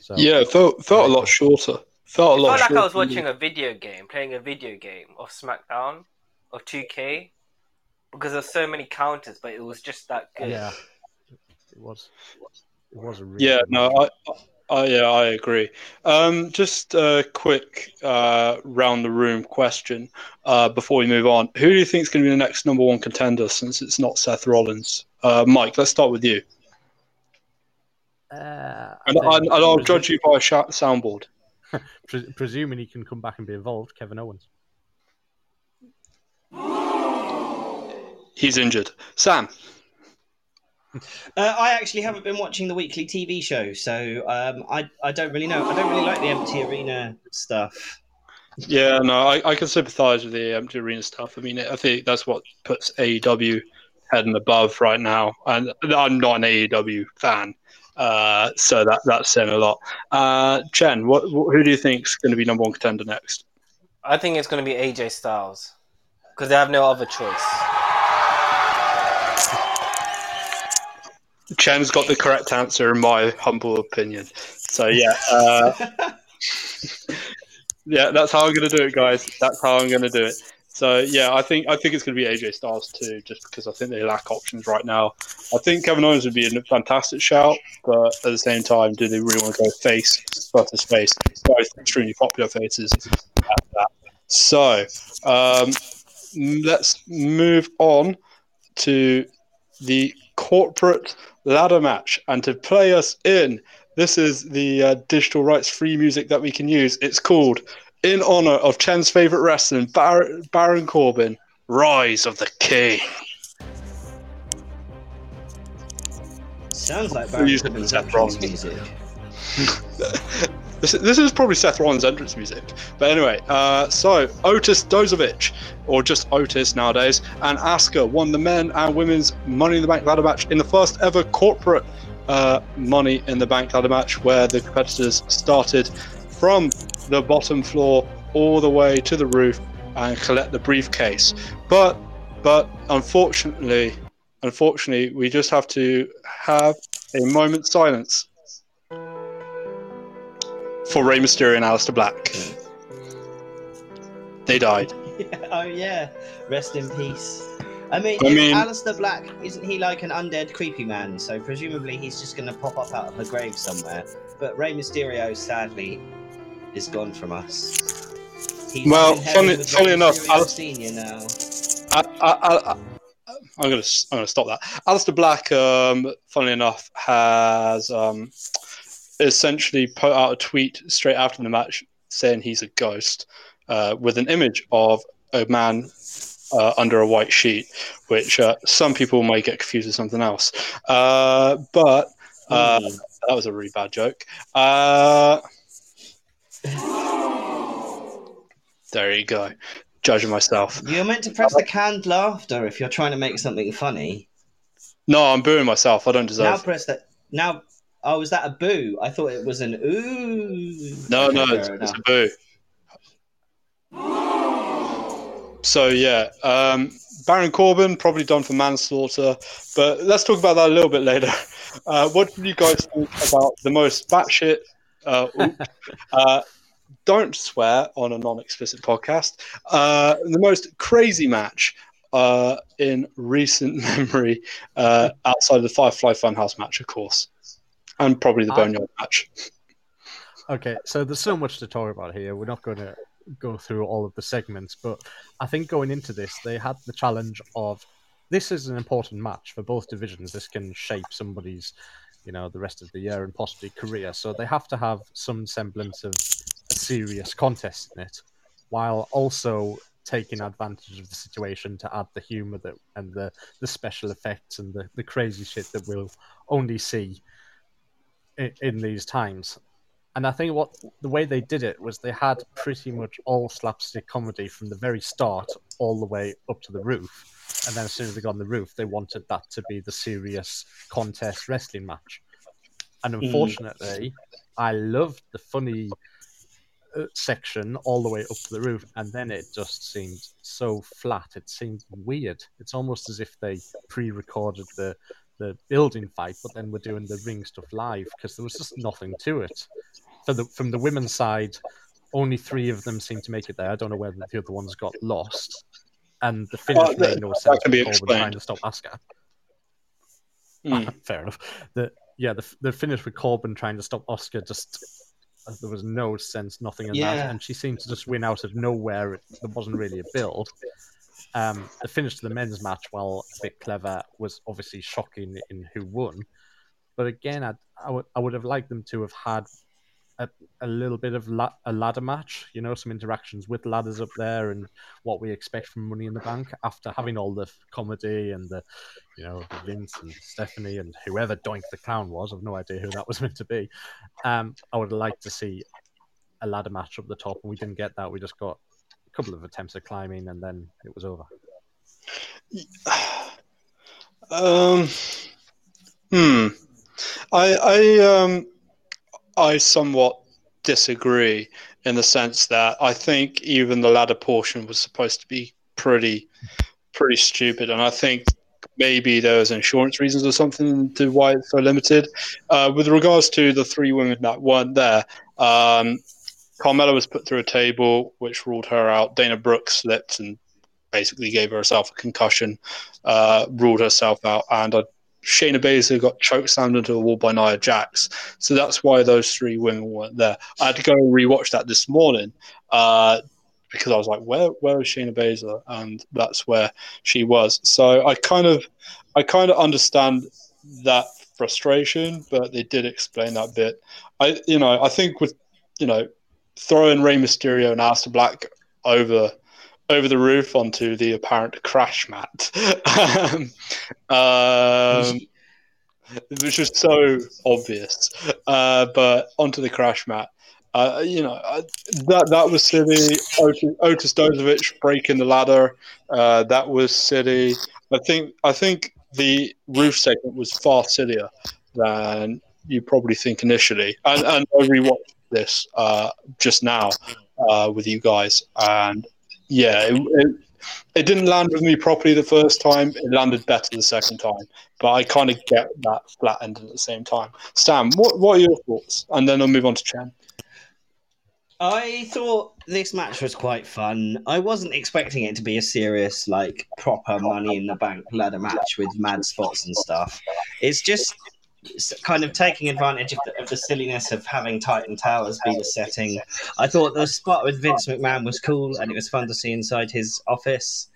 [SPEAKER 3] So
[SPEAKER 1] Yeah, it felt felt a lot shorter. Felt a
[SPEAKER 4] I
[SPEAKER 1] lot.
[SPEAKER 4] felt like I was watching a video game, playing a video game of SmackDown or 2K because there's so many counters, but it was just that good.
[SPEAKER 3] yeah, it was it was a really
[SPEAKER 1] Yeah,
[SPEAKER 3] good
[SPEAKER 1] no,
[SPEAKER 3] match.
[SPEAKER 1] I, I, yeah, I agree. Um, just a quick uh, round the room question uh, before we move on. Who do you think is going to be the next number one contender since it's not Seth Rollins? Uh, Mike, let's start with you,
[SPEAKER 3] Uh,
[SPEAKER 1] and,
[SPEAKER 3] think
[SPEAKER 1] and, and I'll
[SPEAKER 3] presu-
[SPEAKER 1] judge you by a sh- soundboard. [laughs]
[SPEAKER 3] pre- presuming he can come back and be involved. Kevin Owens.
[SPEAKER 1] He's injured. Sam,
[SPEAKER 2] Uh, I actually haven't been watching the weekly TV show, so um, I I don't really know. I don't really like the empty arena stuff.
[SPEAKER 1] yeah, no, I, I can sympathise with the empty arena stuff. I mean, I think that's what puts AEW head and above right now, and I'm not an AEW fan. Uh, so that that's saying a lot. Uh, Chen, what, wh- who do you think is going to be number one contender next?
[SPEAKER 4] I think it's going to be AJ Styles because they have no other choice.
[SPEAKER 1] Chen's got the correct answer, in my humble opinion. So yeah, uh, [laughs] yeah, that's how I'm going to do it, guys. That's how I'm going to do it. So yeah, I think I think it's going to be AJ Styles too, just because I think they lack options right now. I think Kevin Owens would be a fantastic shout, but at the same time, do they really want to go face versus face? Both extremely popular faces. So um, let's move on to the corporate ladder match. And to play us in, this is the uh, digital rights free music that we can use. It's called In Honor of Chen's favorite wrestling, Bar- Baron Corbin, Rise of the King.
[SPEAKER 2] Sounds like Baron Corbin's
[SPEAKER 1] Seth
[SPEAKER 2] entrance
[SPEAKER 1] Rollins.
[SPEAKER 2] music. [laughs]
[SPEAKER 1] This, this is probably Seth Rollins' entrance music. But anyway, uh, so Otis Dozovic, or just Otis nowadays, and Asuka won the men and women's Money in the Bank ladder match in the first ever corporate uh, Money in the Bank ladder match, where the competitors started from the bottom floor all the way to the roof and collect the briefcase. But, but unfortunately, unfortunately, we just have to have a moment's silence for Rey Mysterio and Aleister Black. They died. [laughs]
[SPEAKER 2] oh yeah, rest in peace. I mean,
[SPEAKER 1] I mean-
[SPEAKER 2] Aleister Black isn't he like an undead creepy man? So presumably he's just going to pop up out of a grave somewhere. But Rey Mysterio, sadly, is gone from us. He's
[SPEAKER 1] Well, funny- funny enough,
[SPEAKER 2] Mysterio
[SPEAKER 1] Al-
[SPEAKER 2] Senior now.
[SPEAKER 1] I, I, I'm gonna I'm gonna stop that. Aleister Black, um, funnily enough, has um, essentially put out a tweet straight after the match saying he's a ghost, uh, with an image of a man uh, under a white sheet, which uh, some people might get confused with something else. Uh, but uh,
[SPEAKER 2] Hmm.
[SPEAKER 1] that was a really bad joke. Uh, there you go. Judging myself.
[SPEAKER 2] You're meant to press the canned laughter if you're trying to make something funny.
[SPEAKER 1] No, I'm booing myself. I don't deserve.
[SPEAKER 2] Now press that. Now, oh, was that a boo? I thought it was an ooh.
[SPEAKER 1] No, no, it's, it's a boo. So yeah, um, Baron Corbin probably done for manslaughter, but let's talk about that a little bit later. Uh, what do you guys think about the most batshit? Uh, uh, don't swear on a non-explicit podcast. Uh, the most crazy match uh, in recent [laughs] memory, uh, outside of the Firefly Funhouse match, of course, and probably the
[SPEAKER 3] I-
[SPEAKER 1] Boneyard match.
[SPEAKER 3] Okay, so there's so much to talk about here. We're not going to go through all of the segments, but I think going into this, they had the challenge of this is an important match for both divisions. This can shape somebody's, you know, the rest of the year and possibly career. So they have to have some semblance of a serious contest in it, while also taking advantage of the situation to add the humor that and the the special effects and the, the crazy shit that we'll only see in, in these times. And I think what the way they did it was they had pretty much all slapstick comedy from the very start all the way up to the roof. And then as soon as they got on the roof, they wanted that to be the serious contest wrestling match. And unfortunately, I loved the funny uh, section all the way up to the roof, and then it just seemed so flat. It seemed weird. It's almost as if they pre-recorded the the building fight, but then we're doing the ring stuff live because there was just nothing to it. For the from the women's side, only three of them seemed to make it there. I don't know whether the other ones got lost, and the finish
[SPEAKER 1] Well,
[SPEAKER 3] made
[SPEAKER 1] that-
[SPEAKER 3] no
[SPEAKER 1] that can be
[SPEAKER 3] with Corbin
[SPEAKER 1] explained.
[SPEAKER 3] trying to stop Asuka.
[SPEAKER 1] Mm. [laughs]
[SPEAKER 3] Fair enough. The yeah, the the finish with Corbin trying to stop Asuka just uh, there was no sense, nothing in
[SPEAKER 2] Yeah.
[SPEAKER 3] that, and she seemed to just win out of nowhere. It, there wasn't really a build. Um, the finish to the men's match, while a bit clever, was obviously shocking in who won. But again, I'd, I would have liked them to have had a, a little bit of la- a ladder match, you know, some interactions with ladders up there, and what we expect from Money in the Bank after having all the comedy and the, you know, Vince and Stephanie and whoever Doink the Clown was. I've no idea who that was meant to be. Um, I would have liked to see a ladder match up the top, and we didn't get that. We just got a couple of attempts at climbing, and then it was over.
[SPEAKER 1] Um, hmm. I I um I somewhat disagree in the sense that I think even the latter portion was supposed to be pretty pretty stupid, and I think maybe there was insurance reasons or something to why it's so limited. Uh, with regards to the three women that weren't there, um, Carmella was put through a table, which ruled her out. Dana Brooks slipped and basically gave herself a concussion, uh, ruled herself out, and uh, Shayna Baszler got chokeslammed into the wall by Nia Jax. So that's why those three women weren't there. I had to go and rewatch that this morning uh, because I was like, where where is Shayna Baszler? And that's where she was. So I kind of I kind of understand that frustration, but they did explain that bit. I you know I think with you know throwing Rey Mysterio and Aleister Black over over the roof onto the apparent crash mat. [laughs] um, um, it was so obvious. Uh, but onto the crash mat. Uh, you know uh, that that was silly. Otis, Otis breaking the ladder. Uh, that was silly. I think I think the roof segment was far sillier than you probably think initially. And, and I rewatched this uh, just now uh, with you guys, and yeah, it, it, it didn't land with me properly the first time. It landed better the second time, but I kind of get that flat ending at the same time. Sam, what what are your thoughts? And then I'll move on to Chen.
[SPEAKER 2] I thought this match was quite fun. I wasn't expecting it to be a serious, like, proper money in the bank ladder match with mad spots and stuff. It's just kind of taking advantage of the, of the silliness of having Titan Towers be the setting. I thought the spot with Vince McMahon was cool and it was fun to see inside his office.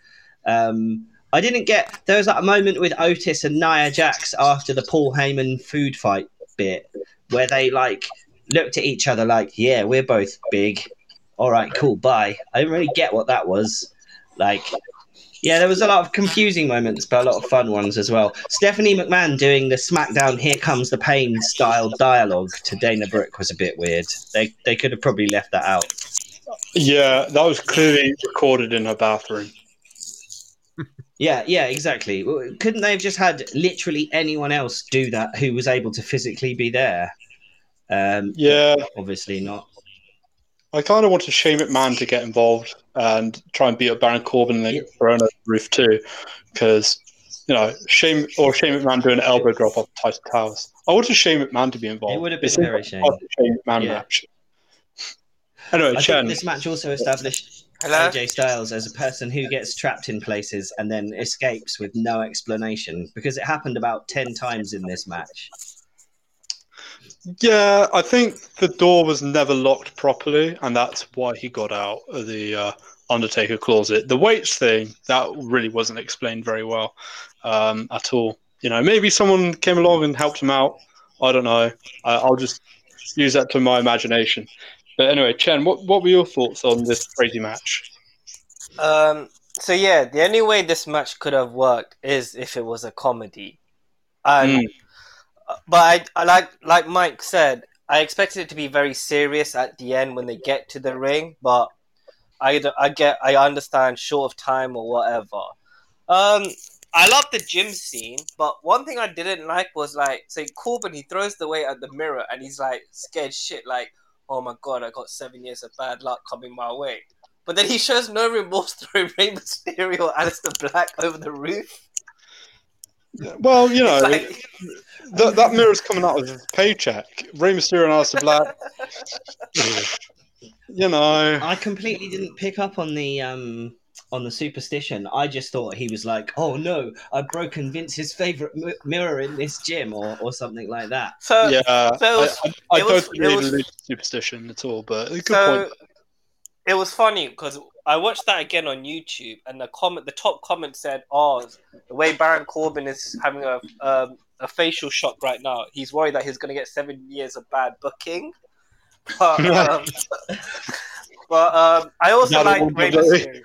[SPEAKER 2] Um, I didn't get there was that moment with Otis and Nia Jax after the Paul Heyman food fight bit where they like looked at each other like, yeah, we're both big. All right, cool, bye. I didn't really get what that was. Like, yeah, there was a lot of confusing moments, but a lot of fun ones as well. Stephanie McMahon doing the SmackDown "Here Comes the Pain" style dialogue to Dana Brooke was a bit weird. They they could have probably left that out.
[SPEAKER 1] Yeah, that was clearly recorded in her bathroom.
[SPEAKER 2] Yeah, yeah, exactly. Couldn't they have just had literally anyone else do that who was able to physically be there? Um,
[SPEAKER 1] Yeah,
[SPEAKER 2] obviously not.
[SPEAKER 1] I kind of want wanted Shane McMahon to get involved and try and beat up Baron Corbin and then get thrown over the roof too, because you know Shane or Shane McMahon doing an elbow drop off Titan Towers. I wanted Shane McMahon to be involved.
[SPEAKER 2] It would have been
[SPEAKER 1] seemed
[SPEAKER 2] very
[SPEAKER 1] like a
[SPEAKER 2] Shane.
[SPEAKER 1] classic Shane McMahon
[SPEAKER 2] Yeah.
[SPEAKER 1] match. Anyway,
[SPEAKER 2] I
[SPEAKER 1] Chen.
[SPEAKER 2] think this match also established
[SPEAKER 4] Hello?
[SPEAKER 2] AJ Styles as a person who gets trapped in places and then escapes with no explanation because it happened about 10 times in this match.
[SPEAKER 1] Yeah, I think the door was never locked properly, and that's why he got out of the uh, Undertaker closet. The weights thing that really wasn't explained very well um, at all. You know, maybe someone came along and helped him out. I don't know. I, I'll just use that to my imagination. But anyway, Chen, what what were your thoughts on this crazy match?
[SPEAKER 4] Um. So yeah, the only way this match could have worked is if it was a comedy, and
[SPEAKER 1] Mm.
[SPEAKER 4] But I, I like like Mike said, I expected it to be very serious at the end when they get to the ring, but I, I get I understand short of time or whatever. Um, I love the gym scene, but one thing I didn't like was like, say Corbin he throws the weight at the mirror and he's like scared shit, like, oh my god, I got seven years of bad luck coming my way. But then he shows no remorse [laughs] throwing Rey Mysterio or Aleister Black over the roof.
[SPEAKER 1] Well, you [laughs] know,
[SPEAKER 4] It's like-
[SPEAKER 1] that, that mirror's coming out of his paycheck. Rey Mysterio and Aleister Black, [laughs] you know.
[SPEAKER 2] I completely didn't pick up on the um on the superstition. I just thought he was like, "Oh no, I've broken Vince's favorite m- mirror in this gym," or or something like that.
[SPEAKER 4] so
[SPEAKER 1] Yeah,
[SPEAKER 4] so it was-
[SPEAKER 1] I, I, I
[SPEAKER 4] it was-
[SPEAKER 1] don't
[SPEAKER 4] it
[SPEAKER 1] really
[SPEAKER 4] was-
[SPEAKER 1] believe superstition at all, but good
[SPEAKER 4] so
[SPEAKER 1] point.
[SPEAKER 4] it was funny because I watched that again on YouTube, and the comment, the top comment said, "Oh, the way Baron Corbin is having a um, a facial shock right now, he's worried that he's going to get seven years of bad booking." [laughs] But, um, [laughs] but um, I also like Rey. Mysterio.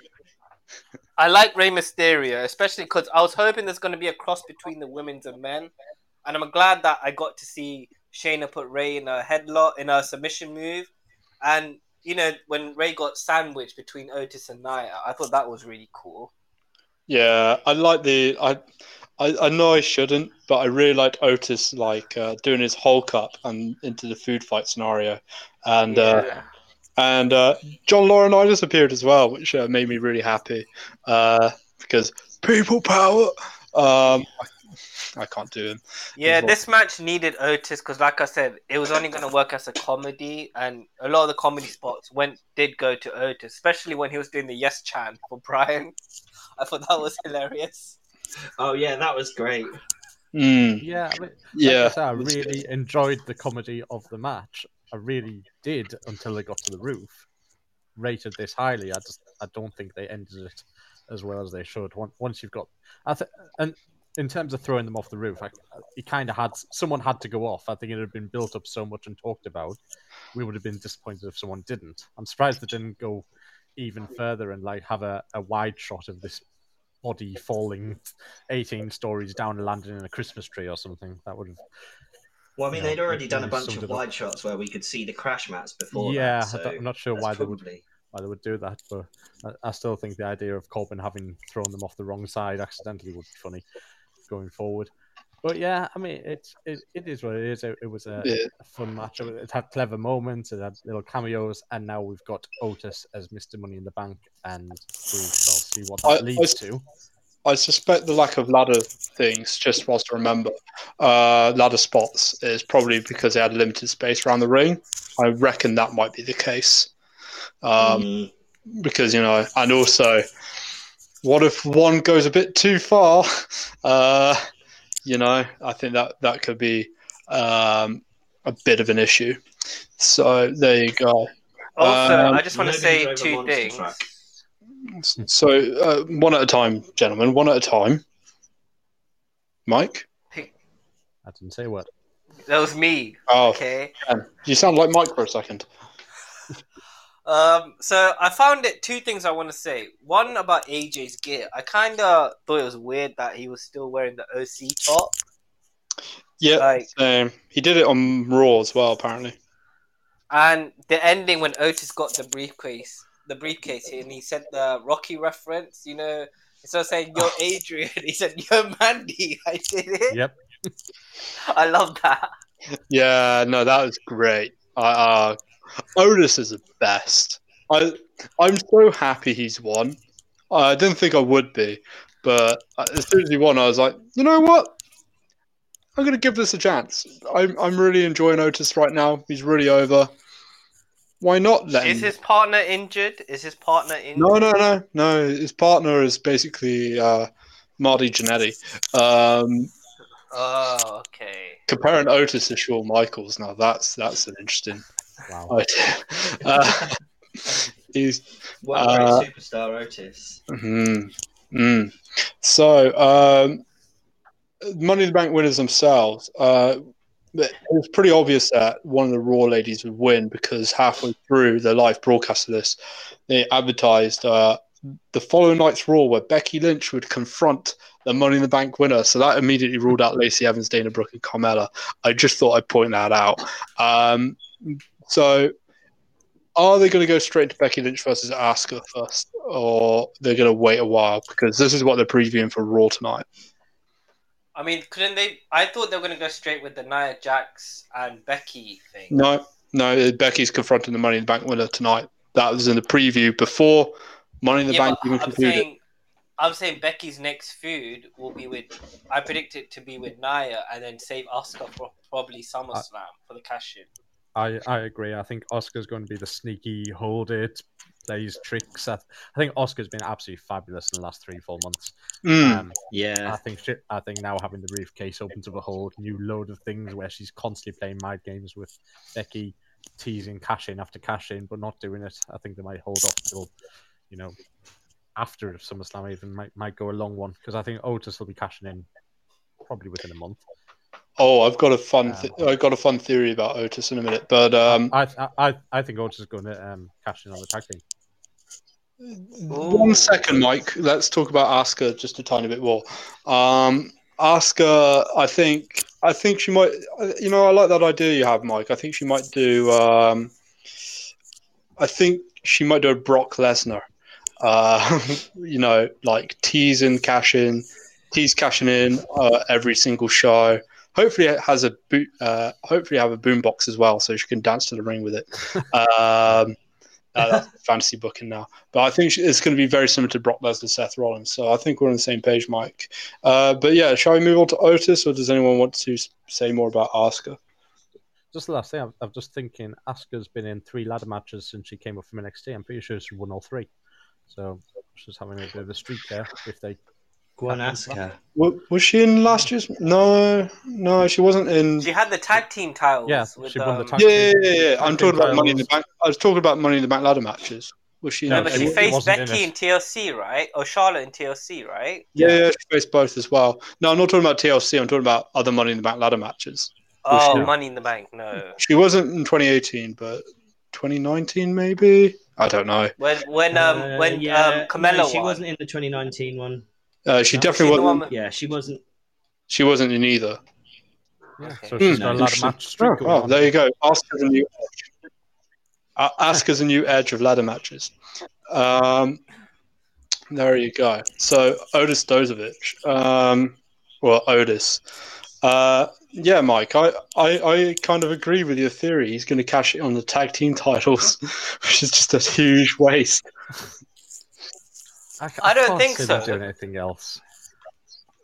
[SPEAKER 4] I like Rey Mysterio, especially because I was hoping there's going to be a cross between the women's and men, and I'm glad that I got to see Shayna put Rey in a headlock in a submission move, and you know when Rey got sandwiched between Otis and Nia, I thought that was really cool.
[SPEAKER 1] Yeah, I like the. I, I, I know I shouldn't, but I really liked Otis like uh, doing his Hulk up and into the food fight scenario, and uh,
[SPEAKER 4] Yeah.
[SPEAKER 1] and uh, John Laurinaitis appeared as well, which uh, made me really happy uh, because people power. Um, I, I can't do him.
[SPEAKER 4] Yeah,
[SPEAKER 1] as well.
[SPEAKER 4] this match needed Otis because, like I said, it was only going to work as a comedy, and a lot of the comedy spots went did go to Otis, especially when he was doing the yes chant for Brian. [laughs] I thought that was hilarious.
[SPEAKER 2] Oh yeah, that was great.
[SPEAKER 1] Mm,
[SPEAKER 3] Yeah, I mean, like I
[SPEAKER 1] yeah,
[SPEAKER 3] said, I really enjoyed the comedy of the match. I really did until they got to the roof. Rated this highly. I just I don't think they ended it as well as they should. Once once you've got, I th- and in terms of throwing them off the roof, I, it kind of had someone had to go off. I think it had been built up so much and talked about. We would have been disappointed if someone didn't. I'm surprised they didn't go even further and like have a, a wide shot of this body falling 18 stories down and landing in a Christmas tree or something. That would have
[SPEAKER 2] Well, I mean, they'd already done a bunch of
[SPEAKER 3] it up.
[SPEAKER 2] wide shots where we could see the crash mats before.
[SPEAKER 3] yeah,
[SPEAKER 2] that, so
[SPEAKER 3] I'm not sure why they would why they would do that, but I, I still think the idea of Corbin having thrown them off the wrong side accidentally would be funny going forward. But yeah, I mean, it's it, it is what it is. It, it was a,
[SPEAKER 1] Yeah.
[SPEAKER 3] a fun match. It, it had clever moments. It had little cameos, and now we've got Otis as Mr. Money in the Bank, and we shall see what that
[SPEAKER 1] I- I
[SPEAKER 3] leads
[SPEAKER 1] s-
[SPEAKER 3] to.
[SPEAKER 1] I suspect the lack of ladder things, just whilst to remember, uh, ladder spots is probably because they had limited space around the ring. I reckon that might be the case. Um,
[SPEAKER 2] Mm,
[SPEAKER 1] because you know, and also, what if one goes a bit too far? [laughs] Uh, you know, I think that that could be um, a bit of an issue. So there you go.
[SPEAKER 4] Also,
[SPEAKER 1] Um,
[SPEAKER 4] I just want to say two things.
[SPEAKER 1] So uh, one at a time, gentlemen. One at a time. Mike.
[SPEAKER 3] I didn't say what.
[SPEAKER 4] That was me.
[SPEAKER 1] Oh,
[SPEAKER 4] Okay.
[SPEAKER 1] man. you sound like Mike for a second.
[SPEAKER 4] Um, so I found it two things I want to say. One about AJ's gear. I kind of thought it was weird that he was still wearing the OC top.
[SPEAKER 1] Yeah,
[SPEAKER 4] Like,
[SPEAKER 1] same. He did it on Raw as well, apparently.
[SPEAKER 4] and the ending when Otis got the briefcase, the briefcase, and he said the Rocky reference. You know, instead of saying "Yo, [laughs] Adrian," he said "Yo, Mandy." [laughs] I did it.
[SPEAKER 3] Yep. [laughs]
[SPEAKER 4] I love that.
[SPEAKER 1] Yeah, no, that was great. Uh, uh, Otis is the best. I I'm so happy he's won. I didn't think I would be, but as soon as he won, I was like, you know what? I'm gonna give this a chance. I'm I'm really enjoying Otis right now. He's really over. Why not let him?
[SPEAKER 4] Is his partner injured? Is his partner injured?
[SPEAKER 1] No, no, no, no. His partner is basically uh, Marty Jannetty. Um,
[SPEAKER 4] Oh, okay.
[SPEAKER 1] comparing Otis to Shawn Michaels. Now that's that's an interesting
[SPEAKER 3] Wow.
[SPEAKER 1] idea. [laughs] Uh, he's
[SPEAKER 2] What a
[SPEAKER 1] Uh,
[SPEAKER 2] great superstar, Otis.
[SPEAKER 1] mm, mm. so um, Money in the Bank winners themselves. Uh, it was pretty obvious that one of the Raw ladies would win because halfway through the live broadcast of this, they advertised uh, the following night's Raw where Becky Lynch would confront the Money in the Bank winner. So that immediately ruled out Lacey Evans, Dana Brooke, and Carmella. I just thought I'd point that out. Um, so are they going to go straight to Becky Lynch versus Asuka first, or they're going to wait a while because this is what they're previewing for Raw tonight?
[SPEAKER 4] I mean, couldn't they? I thought they were going to go straight with the Nia Jax and Becky thing.
[SPEAKER 1] No, no, Becky's confronting the Money in the Bank winner tonight. That was in the preview before Money in the
[SPEAKER 4] Yeah,
[SPEAKER 1] Bank even
[SPEAKER 4] I'm
[SPEAKER 1] concluded.
[SPEAKER 4] saying, I'm saying Becky's next feud will be with. I predict it to be with Nia, and then save Asuka for probably SummerSlam for the cash in.
[SPEAKER 3] I, I agree. I think Asuka's going to be the sneaky hold it, plays tricks. I, I think Asuka's been absolutely fabulous in the last three, four months.
[SPEAKER 1] Mm.
[SPEAKER 3] Um, I think she, I think now having the briefcase opens up a whole new load of things where she's constantly playing mind games with Becky, teasing cash in after cash in, but not doing it. I think they might hold off till, you know, after SummerSlam even might might go a long one because I think Otis will be cashing in probably within a month.
[SPEAKER 1] Oh, I've got a fun. Th- I've got a fun theory about Otis in a minute, but um,
[SPEAKER 3] I I I think Otis is going to um, cash in on the tag team.
[SPEAKER 1] One second, Mike. Let's talk about Asuka just a tiny bit more. Um, Asuka, I think, I think she might. You know, I like that idea you have, Mike. I think she might do. Um, I think she might do a Brock Lesnar. Uh, [laughs] you know, like teasing, and cash in, tease cashing in uh, every single show. Hopefully, it has a boot. Uh, hopefully, have a boombox as well, so she can dance to the ring with it. Um, [laughs] uh, fantasy booking now. But I think it's going to be very similar to Brock Lesnar, Seth Rollins. So I think we're on the same page, Mike. Uh, but yeah, shall we move on to Otis, or does anyone want to say more about Asuka?
[SPEAKER 3] Just the last thing, I'm, I'm just thinking Asuka's been in three ladder matches since she came up from NXT. I'm pretty sure she won all three. So she's having a bit of a streak there. If they
[SPEAKER 2] Go on, ask her.
[SPEAKER 1] Wa- Was she in last year's? No, no, she wasn't in.
[SPEAKER 4] She had the tag team titles.
[SPEAKER 3] Yeah,
[SPEAKER 4] with,
[SPEAKER 3] she won the
[SPEAKER 4] um,
[SPEAKER 1] Yeah, yeah, yeah. yeah. I'm talking
[SPEAKER 3] team
[SPEAKER 1] about Money in the
[SPEAKER 3] titles.
[SPEAKER 1] Bank. I was talking about Money in the Bank ladder matches. Was she? in
[SPEAKER 3] No,
[SPEAKER 4] No, but she faced
[SPEAKER 3] wasn't in
[SPEAKER 4] Becky in TLC, right? Or Charlotte in TLC, right?
[SPEAKER 1] yeah, yeah, she faced both as well. No, I'm not talking about TLC. I'm talking about other Money in the Bank ladder matches.
[SPEAKER 4] Oh,
[SPEAKER 1] she-
[SPEAKER 4] Money in the Bank. No.
[SPEAKER 1] She wasn't in 2018, but 2019 maybe. I don't know.
[SPEAKER 4] When when um
[SPEAKER 2] Uh,
[SPEAKER 4] when
[SPEAKER 2] yeah,
[SPEAKER 4] um Carmella
[SPEAKER 2] no, she
[SPEAKER 4] won.
[SPEAKER 2] wasn't in the 2019 one.
[SPEAKER 1] Uh, she
[SPEAKER 2] No,
[SPEAKER 1] definitely
[SPEAKER 4] she
[SPEAKER 1] wasn't.
[SPEAKER 4] one-
[SPEAKER 2] Yeah, she wasn't.
[SPEAKER 1] She wasn't in either.
[SPEAKER 3] yeah,
[SPEAKER 4] Okay.
[SPEAKER 3] so she's
[SPEAKER 1] Hmm,
[SPEAKER 3] got a ladder
[SPEAKER 1] interesting.
[SPEAKER 3] match streak
[SPEAKER 1] Oh,
[SPEAKER 3] going
[SPEAKER 1] oh, there you go. Asuka's a new edge. Uh, Asuka's a new edge of ladder matches. Um, there you go. So Otis Dozovic, um, well Otis. Uh, yeah, Mike, I, I, I kind of agree with your theory. He's going to cash it on the tag team titles, [laughs] which is just a huge waste.
[SPEAKER 3] I,
[SPEAKER 4] I don't think
[SPEAKER 3] see them
[SPEAKER 4] so.
[SPEAKER 3] doing anything else.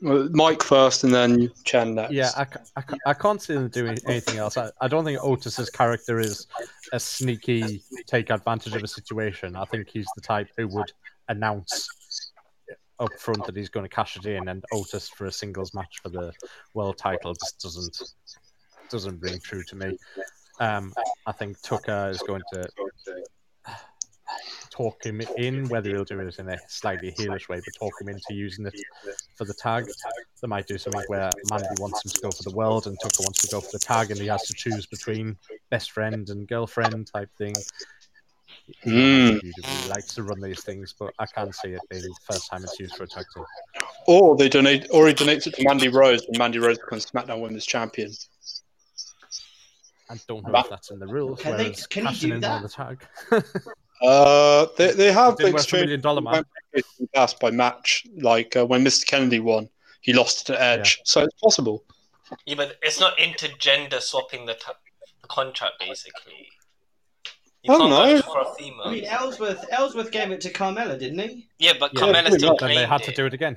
[SPEAKER 1] Well, Mike first, and then Chen next.
[SPEAKER 3] Yeah, I, ca- I, I can't see them doing anything else. I, I don't think Otis's character is a sneaky take advantage of a situation. I think he's the type who would announce up front that he's going to cash it in, and Otis for a singles match for the world title just doesn't doesn't ring true to me. Um, I think Tucker is going to talk him in, whether he'll do it in a slightly heelish way, but talk him into using it for the tag. They might do something where Mandy wants him to go for the world and Tucker wants to go for the tag, and he has to choose between best friend and girlfriend type thing.
[SPEAKER 1] Mm.
[SPEAKER 3] He likes to run these things, but I can't see it being the first time it's used for a tag team.
[SPEAKER 1] Or they donate, or he donates it to Mandy Rose, and Mandy Rose becomes SmackDown Women's Champion.
[SPEAKER 3] I don't know if that's in the rules.
[SPEAKER 2] Can they- can you do
[SPEAKER 3] in on
[SPEAKER 2] that?
[SPEAKER 3] the tag. [laughs]
[SPEAKER 1] Uh, they they have
[SPEAKER 3] Didn't worth a
[SPEAKER 1] exchanged
[SPEAKER 3] million dollar man.
[SPEAKER 1] by match. Like uh, when Mr. Kennedy won, he lost to Edge, so it's possible.
[SPEAKER 4] Yeah, but it's not intergender swapping the, t- the contract basically. You
[SPEAKER 1] I don't know.
[SPEAKER 4] for a
[SPEAKER 2] I
[SPEAKER 4] female.
[SPEAKER 2] mean, Ellsworth Ellsworth gave it to Carmella, didn't he?
[SPEAKER 4] Yeah, but
[SPEAKER 3] Yeah,
[SPEAKER 4] Carmella
[SPEAKER 1] pretty
[SPEAKER 4] still
[SPEAKER 1] much.
[SPEAKER 3] Then
[SPEAKER 4] claimed
[SPEAKER 3] they had to do it again.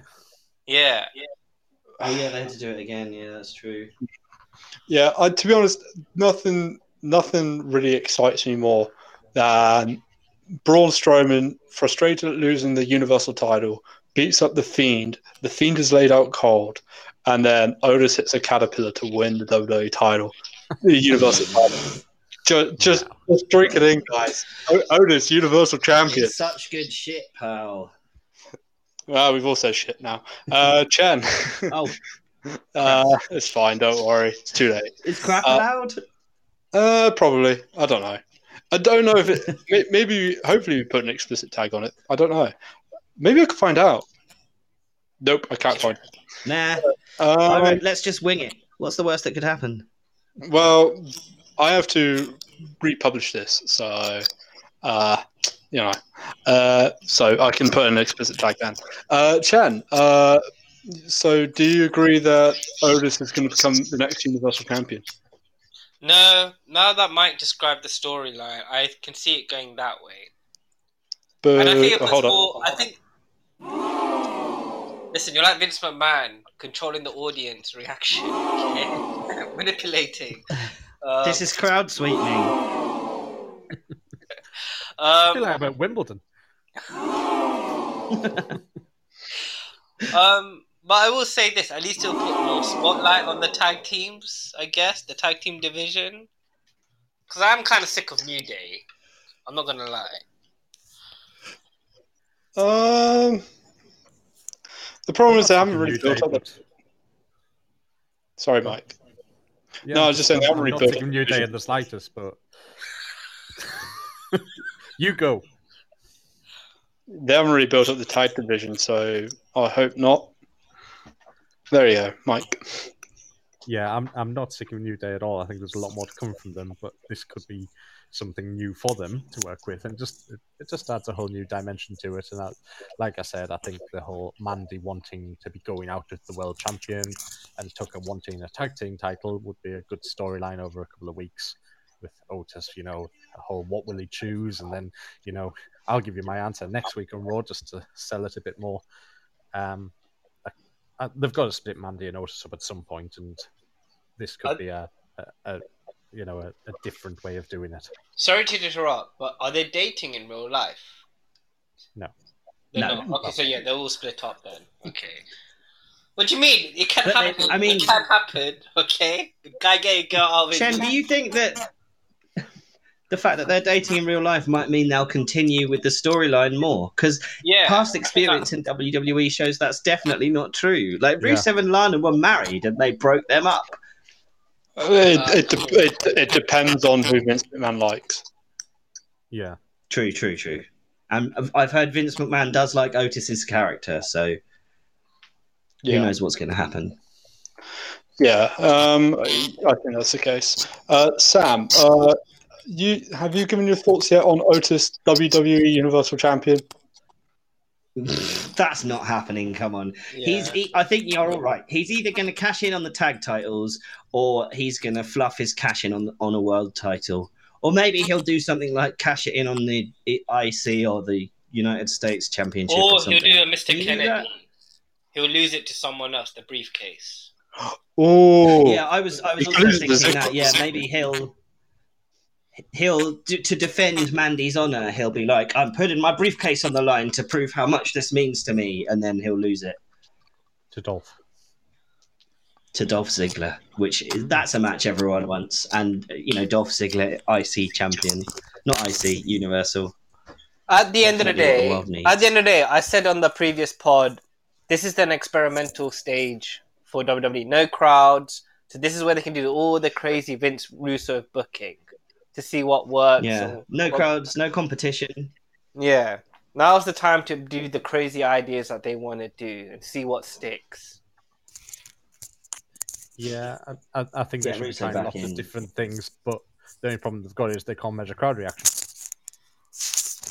[SPEAKER 4] Yeah.
[SPEAKER 2] Oh yeah, they had to do it again. Yeah, that's true.
[SPEAKER 1] Yeah, I, to be honest, nothing nothing really excites me more than Braun Strowman, frustrated at losing the Universal title, beats up the Fiend. The Fiend is laid out cold, and then Otis hits a caterpillar to win the WWE title, the Universal [laughs] title. Just, just, just drink it in, guys. Otis, Universal Champion.
[SPEAKER 2] It's such good shit, pal.
[SPEAKER 1] Well, we've all said shit now. Uh, [laughs] Chen.
[SPEAKER 2] Oh, [laughs]
[SPEAKER 1] uh, it's fine. Don't worry. It's too late.
[SPEAKER 2] is crap
[SPEAKER 1] Uh,
[SPEAKER 2] allowed?
[SPEAKER 1] Uh, probably. I don't know. I don't know if it. may- Maybe, hopefully, we put an explicit tag on it. I don't know. Maybe I could find out. Nope, I can't find. it.
[SPEAKER 2] Nah.
[SPEAKER 1] Um,
[SPEAKER 2] let's just wing it. What's the worst that could happen?
[SPEAKER 1] Well, I have to republish this, so uh, you know, uh, so I can put an explicit tag then. Uh, Chen, uh, so do you agree that Otis is going to become the next Universal Champion?
[SPEAKER 4] No, now that Mike described the storyline, I can see it going that way.
[SPEAKER 1] But
[SPEAKER 4] And I think it
[SPEAKER 1] uh,
[SPEAKER 4] was
[SPEAKER 1] hold on,
[SPEAKER 4] more. I think. Listen, you're like Vince McMahon, controlling the audience reaction, okay? [laughs] manipulating. Um,
[SPEAKER 2] this is crowd sweetening.
[SPEAKER 3] I [laughs] feel
[SPEAKER 4] um,
[SPEAKER 3] like about Wimbledon. [laughs]
[SPEAKER 4] um, but I will say this: at least it'll put more spotlight on the tag teams. I guess the tag team division, because I'm kind of sick of New Day. I'm not gonna lie.
[SPEAKER 1] um, the problem is they haven't really built up. The...
[SPEAKER 3] but-
[SPEAKER 1] Sorry, Mike.
[SPEAKER 3] Yeah,
[SPEAKER 1] No, I was just saying they haven't
[SPEAKER 3] I'm
[SPEAKER 1] really
[SPEAKER 3] not
[SPEAKER 1] built up
[SPEAKER 3] New
[SPEAKER 1] the
[SPEAKER 3] Day
[SPEAKER 1] division.
[SPEAKER 3] in the slightest, but [laughs] you go.
[SPEAKER 1] They haven't really built up the tag division, so I hope not. There you go, Mike.
[SPEAKER 3] Yeah, I'm I'm not sick of New Day at all. I think there's a lot more to come from them, but this could be something new for them to work with, and just it, just adds a whole new dimension to it. And like I said, I think the whole Mandy wanting to be going out as the world champion and Tucker wanting a tag team title would be a good storyline over a couple of weeks. With Otis, you know, a whole what will he choose, and then you know, I'll give you my answer next week on Raw just to sell it a bit more. Um, I, I, they've got to split Mandy and Otis up at some point, and this could
[SPEAKER 4] I-
[SPEAKER 3] be a, a, a you know a, a different way of doing it.
[SPEAKER 4] Sorry to interrupt, but are they dating in real life?
[SPEAKER 3] No.
[SPEAKER 4] They're
[SPEAKER 2] No.
[SPEAKER 4] not. Okay, so yeah, they're all split up then. Okay. What do you mean? It can
[SPEAKER 2] But they-
[SPEAKER 4] happen.
[SPEAKER 2] I mean-
[SPEAKER 4] it can happen. Okay, the guy get a girl out.
[SPEAKER 2] Chen, do you think that the fact that they're dating in real life might mean they'll continue with the storyline more? Because
[SPEAKER 4] yeah.
[SPEAKER 2] past experience in WWE shows that's definitely not true. Like Rusev and Lana were married and they broke them up.
[SPEAKER 1] It, it, it, it depends on who Vince McMahon likes.
[SPEAKER 3] Yeah,
[SPEAKER 2] True, true, true. And I've- I've heard Vince McMahon does like Otis's character, so who knows what's going to happen.
[SPEAKER 1] yeah. Um, I I think that's the case. Uh, Sam, uh, you have you given your thoughts yet on Otis WWE Universal Champion?
[SPEAKER 2] That's not happening. Come on.
[SPEAKER 4] yeah.
[SPEAKER 2] He's. He, I think you're all right. He's either going to cash in on the tag titles, or he's going to fluff his cash in on on a world title, or maybe he'll do something like cash it in on the IC or the United States Championship. Or,
[SPEAKER 4] Or he'll do a Mr.
[SPEAKER 2] Can you do
[SPEAKER 4] Kennedy. He'll lose it to someone else, the briefcase.
[SPEAKER 1] Oh,
[SPEAKER 2] Yeah, I was. I was
[SPEAKER 1] He
[SPEAKER 2] also thinking that. Yeah, maybe he'll. He'll to defend Mandy's honor. He'll be like, "I'm putting my briefcase on the line to prove how much this means to me," and then he'll lose it
[SPEAKER 3] to Dolph.
[SPEAKER 2] to Dolph Ziggler, which is, that's a match everyone wants. And you know, Dolph Ziggler, IC champion, not IC, Universal.
[SPEAKER 4] At the end of the
[SPEAKER 2] Definitely what the
[SPEAKER 4] day, at the end of the day, I said on the previous pod, this is an experimental stage for WWE. No crowds, so this is where they can do all the crazy Vince Russo booking to see what works.
[SPEAKER 2] Yeah, no
[SPEAKER 4] what-
[SPEAKER 2] crowds, no competition.
[SPEAKER 4] Yeah, now's the time to do the crazy ideas that they want to do and see what sticks.
[SPEAKER 3] Yeah, I, I, I think
[SPEAKER 2] Yeah,
[SPEAKER 3] they should be
[SPEAKER 2] Russo
[SPEAKER 3] trying lots
[SPEAKER 2] in.
[SPEAKER 3] of different things, but the only problem they've got is they can't measure crowd reaction.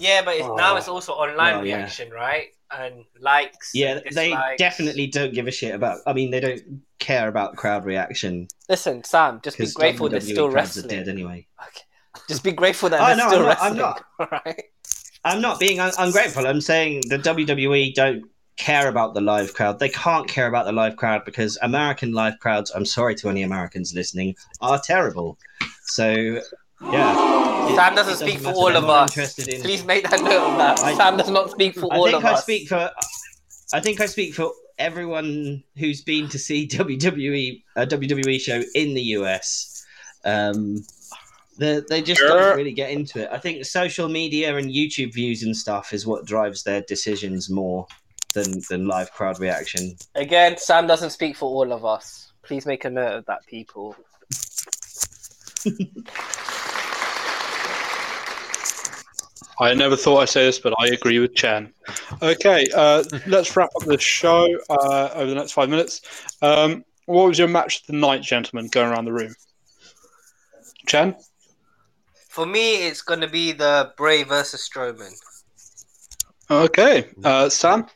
[SPEAKER 4] Yeah, but it's, now
[SPEAKER 1] Oh.
[SPEAKER 4] it's also online
[SPEAKER 2] Well, yeah.
[SPEAKER 4] reaction, right? And likes.
[SPEAKER 2] Yeah,
[SPEAKER 4] and
[SPEAKER 2] they definitely don't give a shit about. I mean, they don't care about crowd reaction
[SPEAKER 4] Listen, Sam, just be
[SPEAKER 2] because
[SPEAKER 4] grateful there's
[SPEAKER 2] WWE
[SPEAKER 4] still
[SPEAKER 2] crowds are
[SPEAKER 4] wrestling.
[SPEAKER 2] dead anyway.
[SPEAKER 4] Okay. Just be grateful that
[SPEAKER 2] Oh, no,
[SPEAKER 4] still
[SPEAKER 2] I'm not- I'm not. [laughs]
[SPEAKER 4] right?
[SPEAKER 2] I'm not being un- ungrateful. I'm saying the WWE don't care about the live crowd. They can't care about the live crowd because American live crowds, I'm sorry to any Americans listening, are terrible. So, yeah.
[SPEAKER 4] Sam
[SPEAKER 2] It-
[SPEAKER 4] doesn't speak for all of us.
[SPEAKER 2] in-
[SPEAKER 4] Please make that note of that.
[SPEAKER 2] I-
[SPEAKER 4] Sam does not speak for
[SPEAKER 2] I
[SPEAKER 4] all
[SPEAKER 2] think
[SPEAKER 4] of
[SPEAKER 2] I
[SPEAKER 4] us.
[SPEAKER 2] speak for. I think I speak for everyone who's been to see [laughs] WWE a WWE show in the US. Um, they they just
[SPEAKER 1] Sure.
[SPEAKER 2] don't really get into it. I think social media and YouTube views and stuff is what drives their decisions more than than live crowd reaction.
[SPEAKER 4] Again, Sam doesn't speak for all of us. Please make a note of that, people. [laughs]
[SPEAKER 1] I never thought I'd say this, but I agree with Chen. Okay, uh, [laughs] let's wrap up the show uh, over the next five minutes. Um, what was your match of the night, gentlemen, going around the room? Chen?
[SPEAKER 4] For me, it's going to be the Bray versus Strowman.
[SPEAKER 1] Okay. Uh, Sam?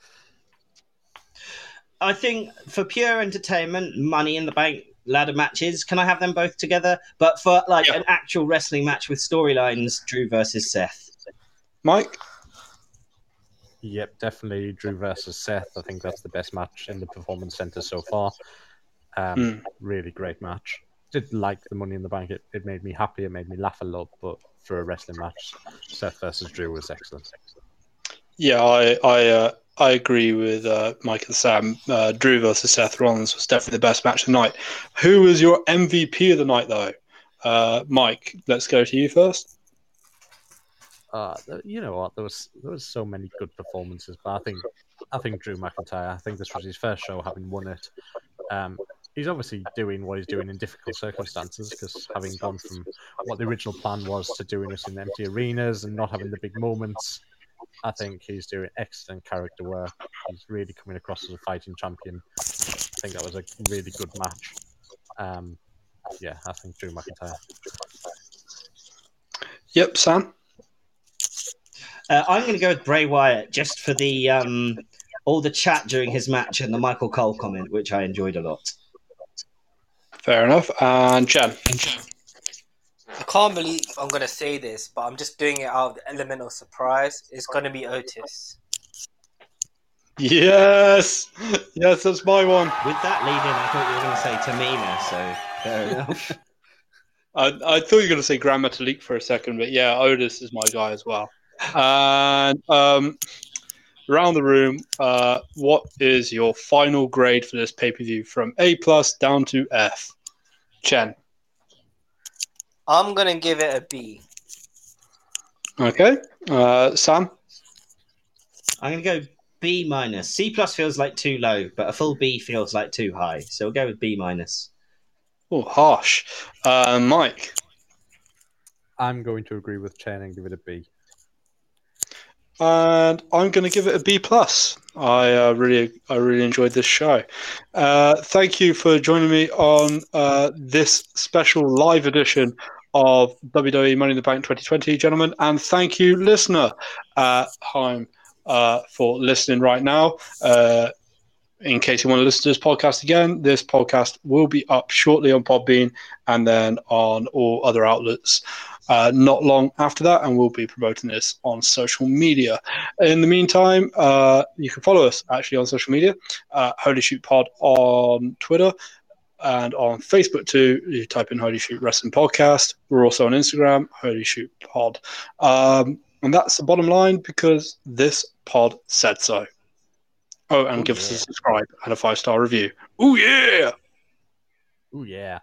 [SPEAKER 2] I think for pure entertainment, Money in the Bank ladder matches, can I have them both together? But for like
[SPEAKER 1] Yeah.
[SPEAKER 2] an actual wrestling match with storylines, Drew versus Seth.
[SPEAKER 1] Mike?
[SPEAKER 3] Yep, definitely Drew versus Seth. I think that's the best match in the Performance Center so far. Um,
[SPEAKER 1] Mm.
[SPEAKER 3] Really great match. Did like the Money in the Bank. It, it made me happy. It made me laugh a lot. But for a wrestling match, Seth versus Drew was excellent.
[SPEAKER 1] Yeah, I I uh, I agree with uh, Mike and Sam. Uh, Drew versus Seth Rollins was definitely the best match of the night. Who was your MVP of the night, though? Uh, Mike, let's go to you first.
[SPEAKER 3] Uh, you know what? There was there was so many good performances, but I think I think Drew McIntyre. I think this was his first show having won it. Um, he's obviously doing what he's doing in difficult circumstances because having gone from what the original plan was to doing this in empty arenas and not having the big moments, I think he's doing excellent character work. He's really coming across as a fighting champion. I think that was a really good match. Um, yeah, I think Drew McIntyre.
[SPEAKER 1] Yep, Sam.
[SPEAKER 2] Uh, I'm going to go with Bray Wyatt just for the um, all the chat during his match and the Michael Cole comment, which I enjoyed a lot.
[SPEAKER 1] Fair enough. And Chen.
[SPEAKER 4] I can't believe I'm going to say this, but I'm just doing it out of the element of surprise. It's going to be Otis.
[SPEAKER 1] Yes, yes, that's my one.
[SPEAKER 2] With that lead in, I thought you were going to say Tamina, so fair [laughs] enough.
[SPEAKER 1] I, I thought you were going to say Grand Metalik for a second, but yeah, Otis is my guy as well. And um, around the room, uh, what is your final grade for this pay per view from A plus down to F? Chen.
[SPEAKER 4] I'm going to give it a B.
[SPEAKER 1] Okay. Uh, Sam.
[SPEAKER 2] I'm going to go B minus. C plus feels like too low, but a full B feels like too high. So we'll go with B minus.
[SPEAKER 1] Oh, harsh. Uh, Mike.
[SPEAKER 3] I'm going to agree with Chen and give it a B.
[SPEAKER 1] and I'm going to give it a B plus. I uh, really, I really enjoyed this show. Uh, thank you for joining me on uh, this special live edition of WWE Money in the Bank 2020, gentlemen, and thank you, listener at home, uh, for listening right now. Uh, in case you want to listen to this podcast again, this podcast will be up shortly on Podbean and then on all other outlets uh, not long after that, and we'll be promoting this on social media. In the meantime, uh, you can follow us actually on social media, uh, Holy Shoot Pod on Twitter and on Facebook too. You type in Holy Shoot Wrestling Podcast. We're also on Instagram, Holy Shoot Pod. Um, and that's the bottom line because this pod said so. Oh, and
[SPEAKER 3] Oh,
[SPEAKER 1] give us a subscribe and a five star review. Oh, yeah.
[SPEAKER 3] Oh, yeah.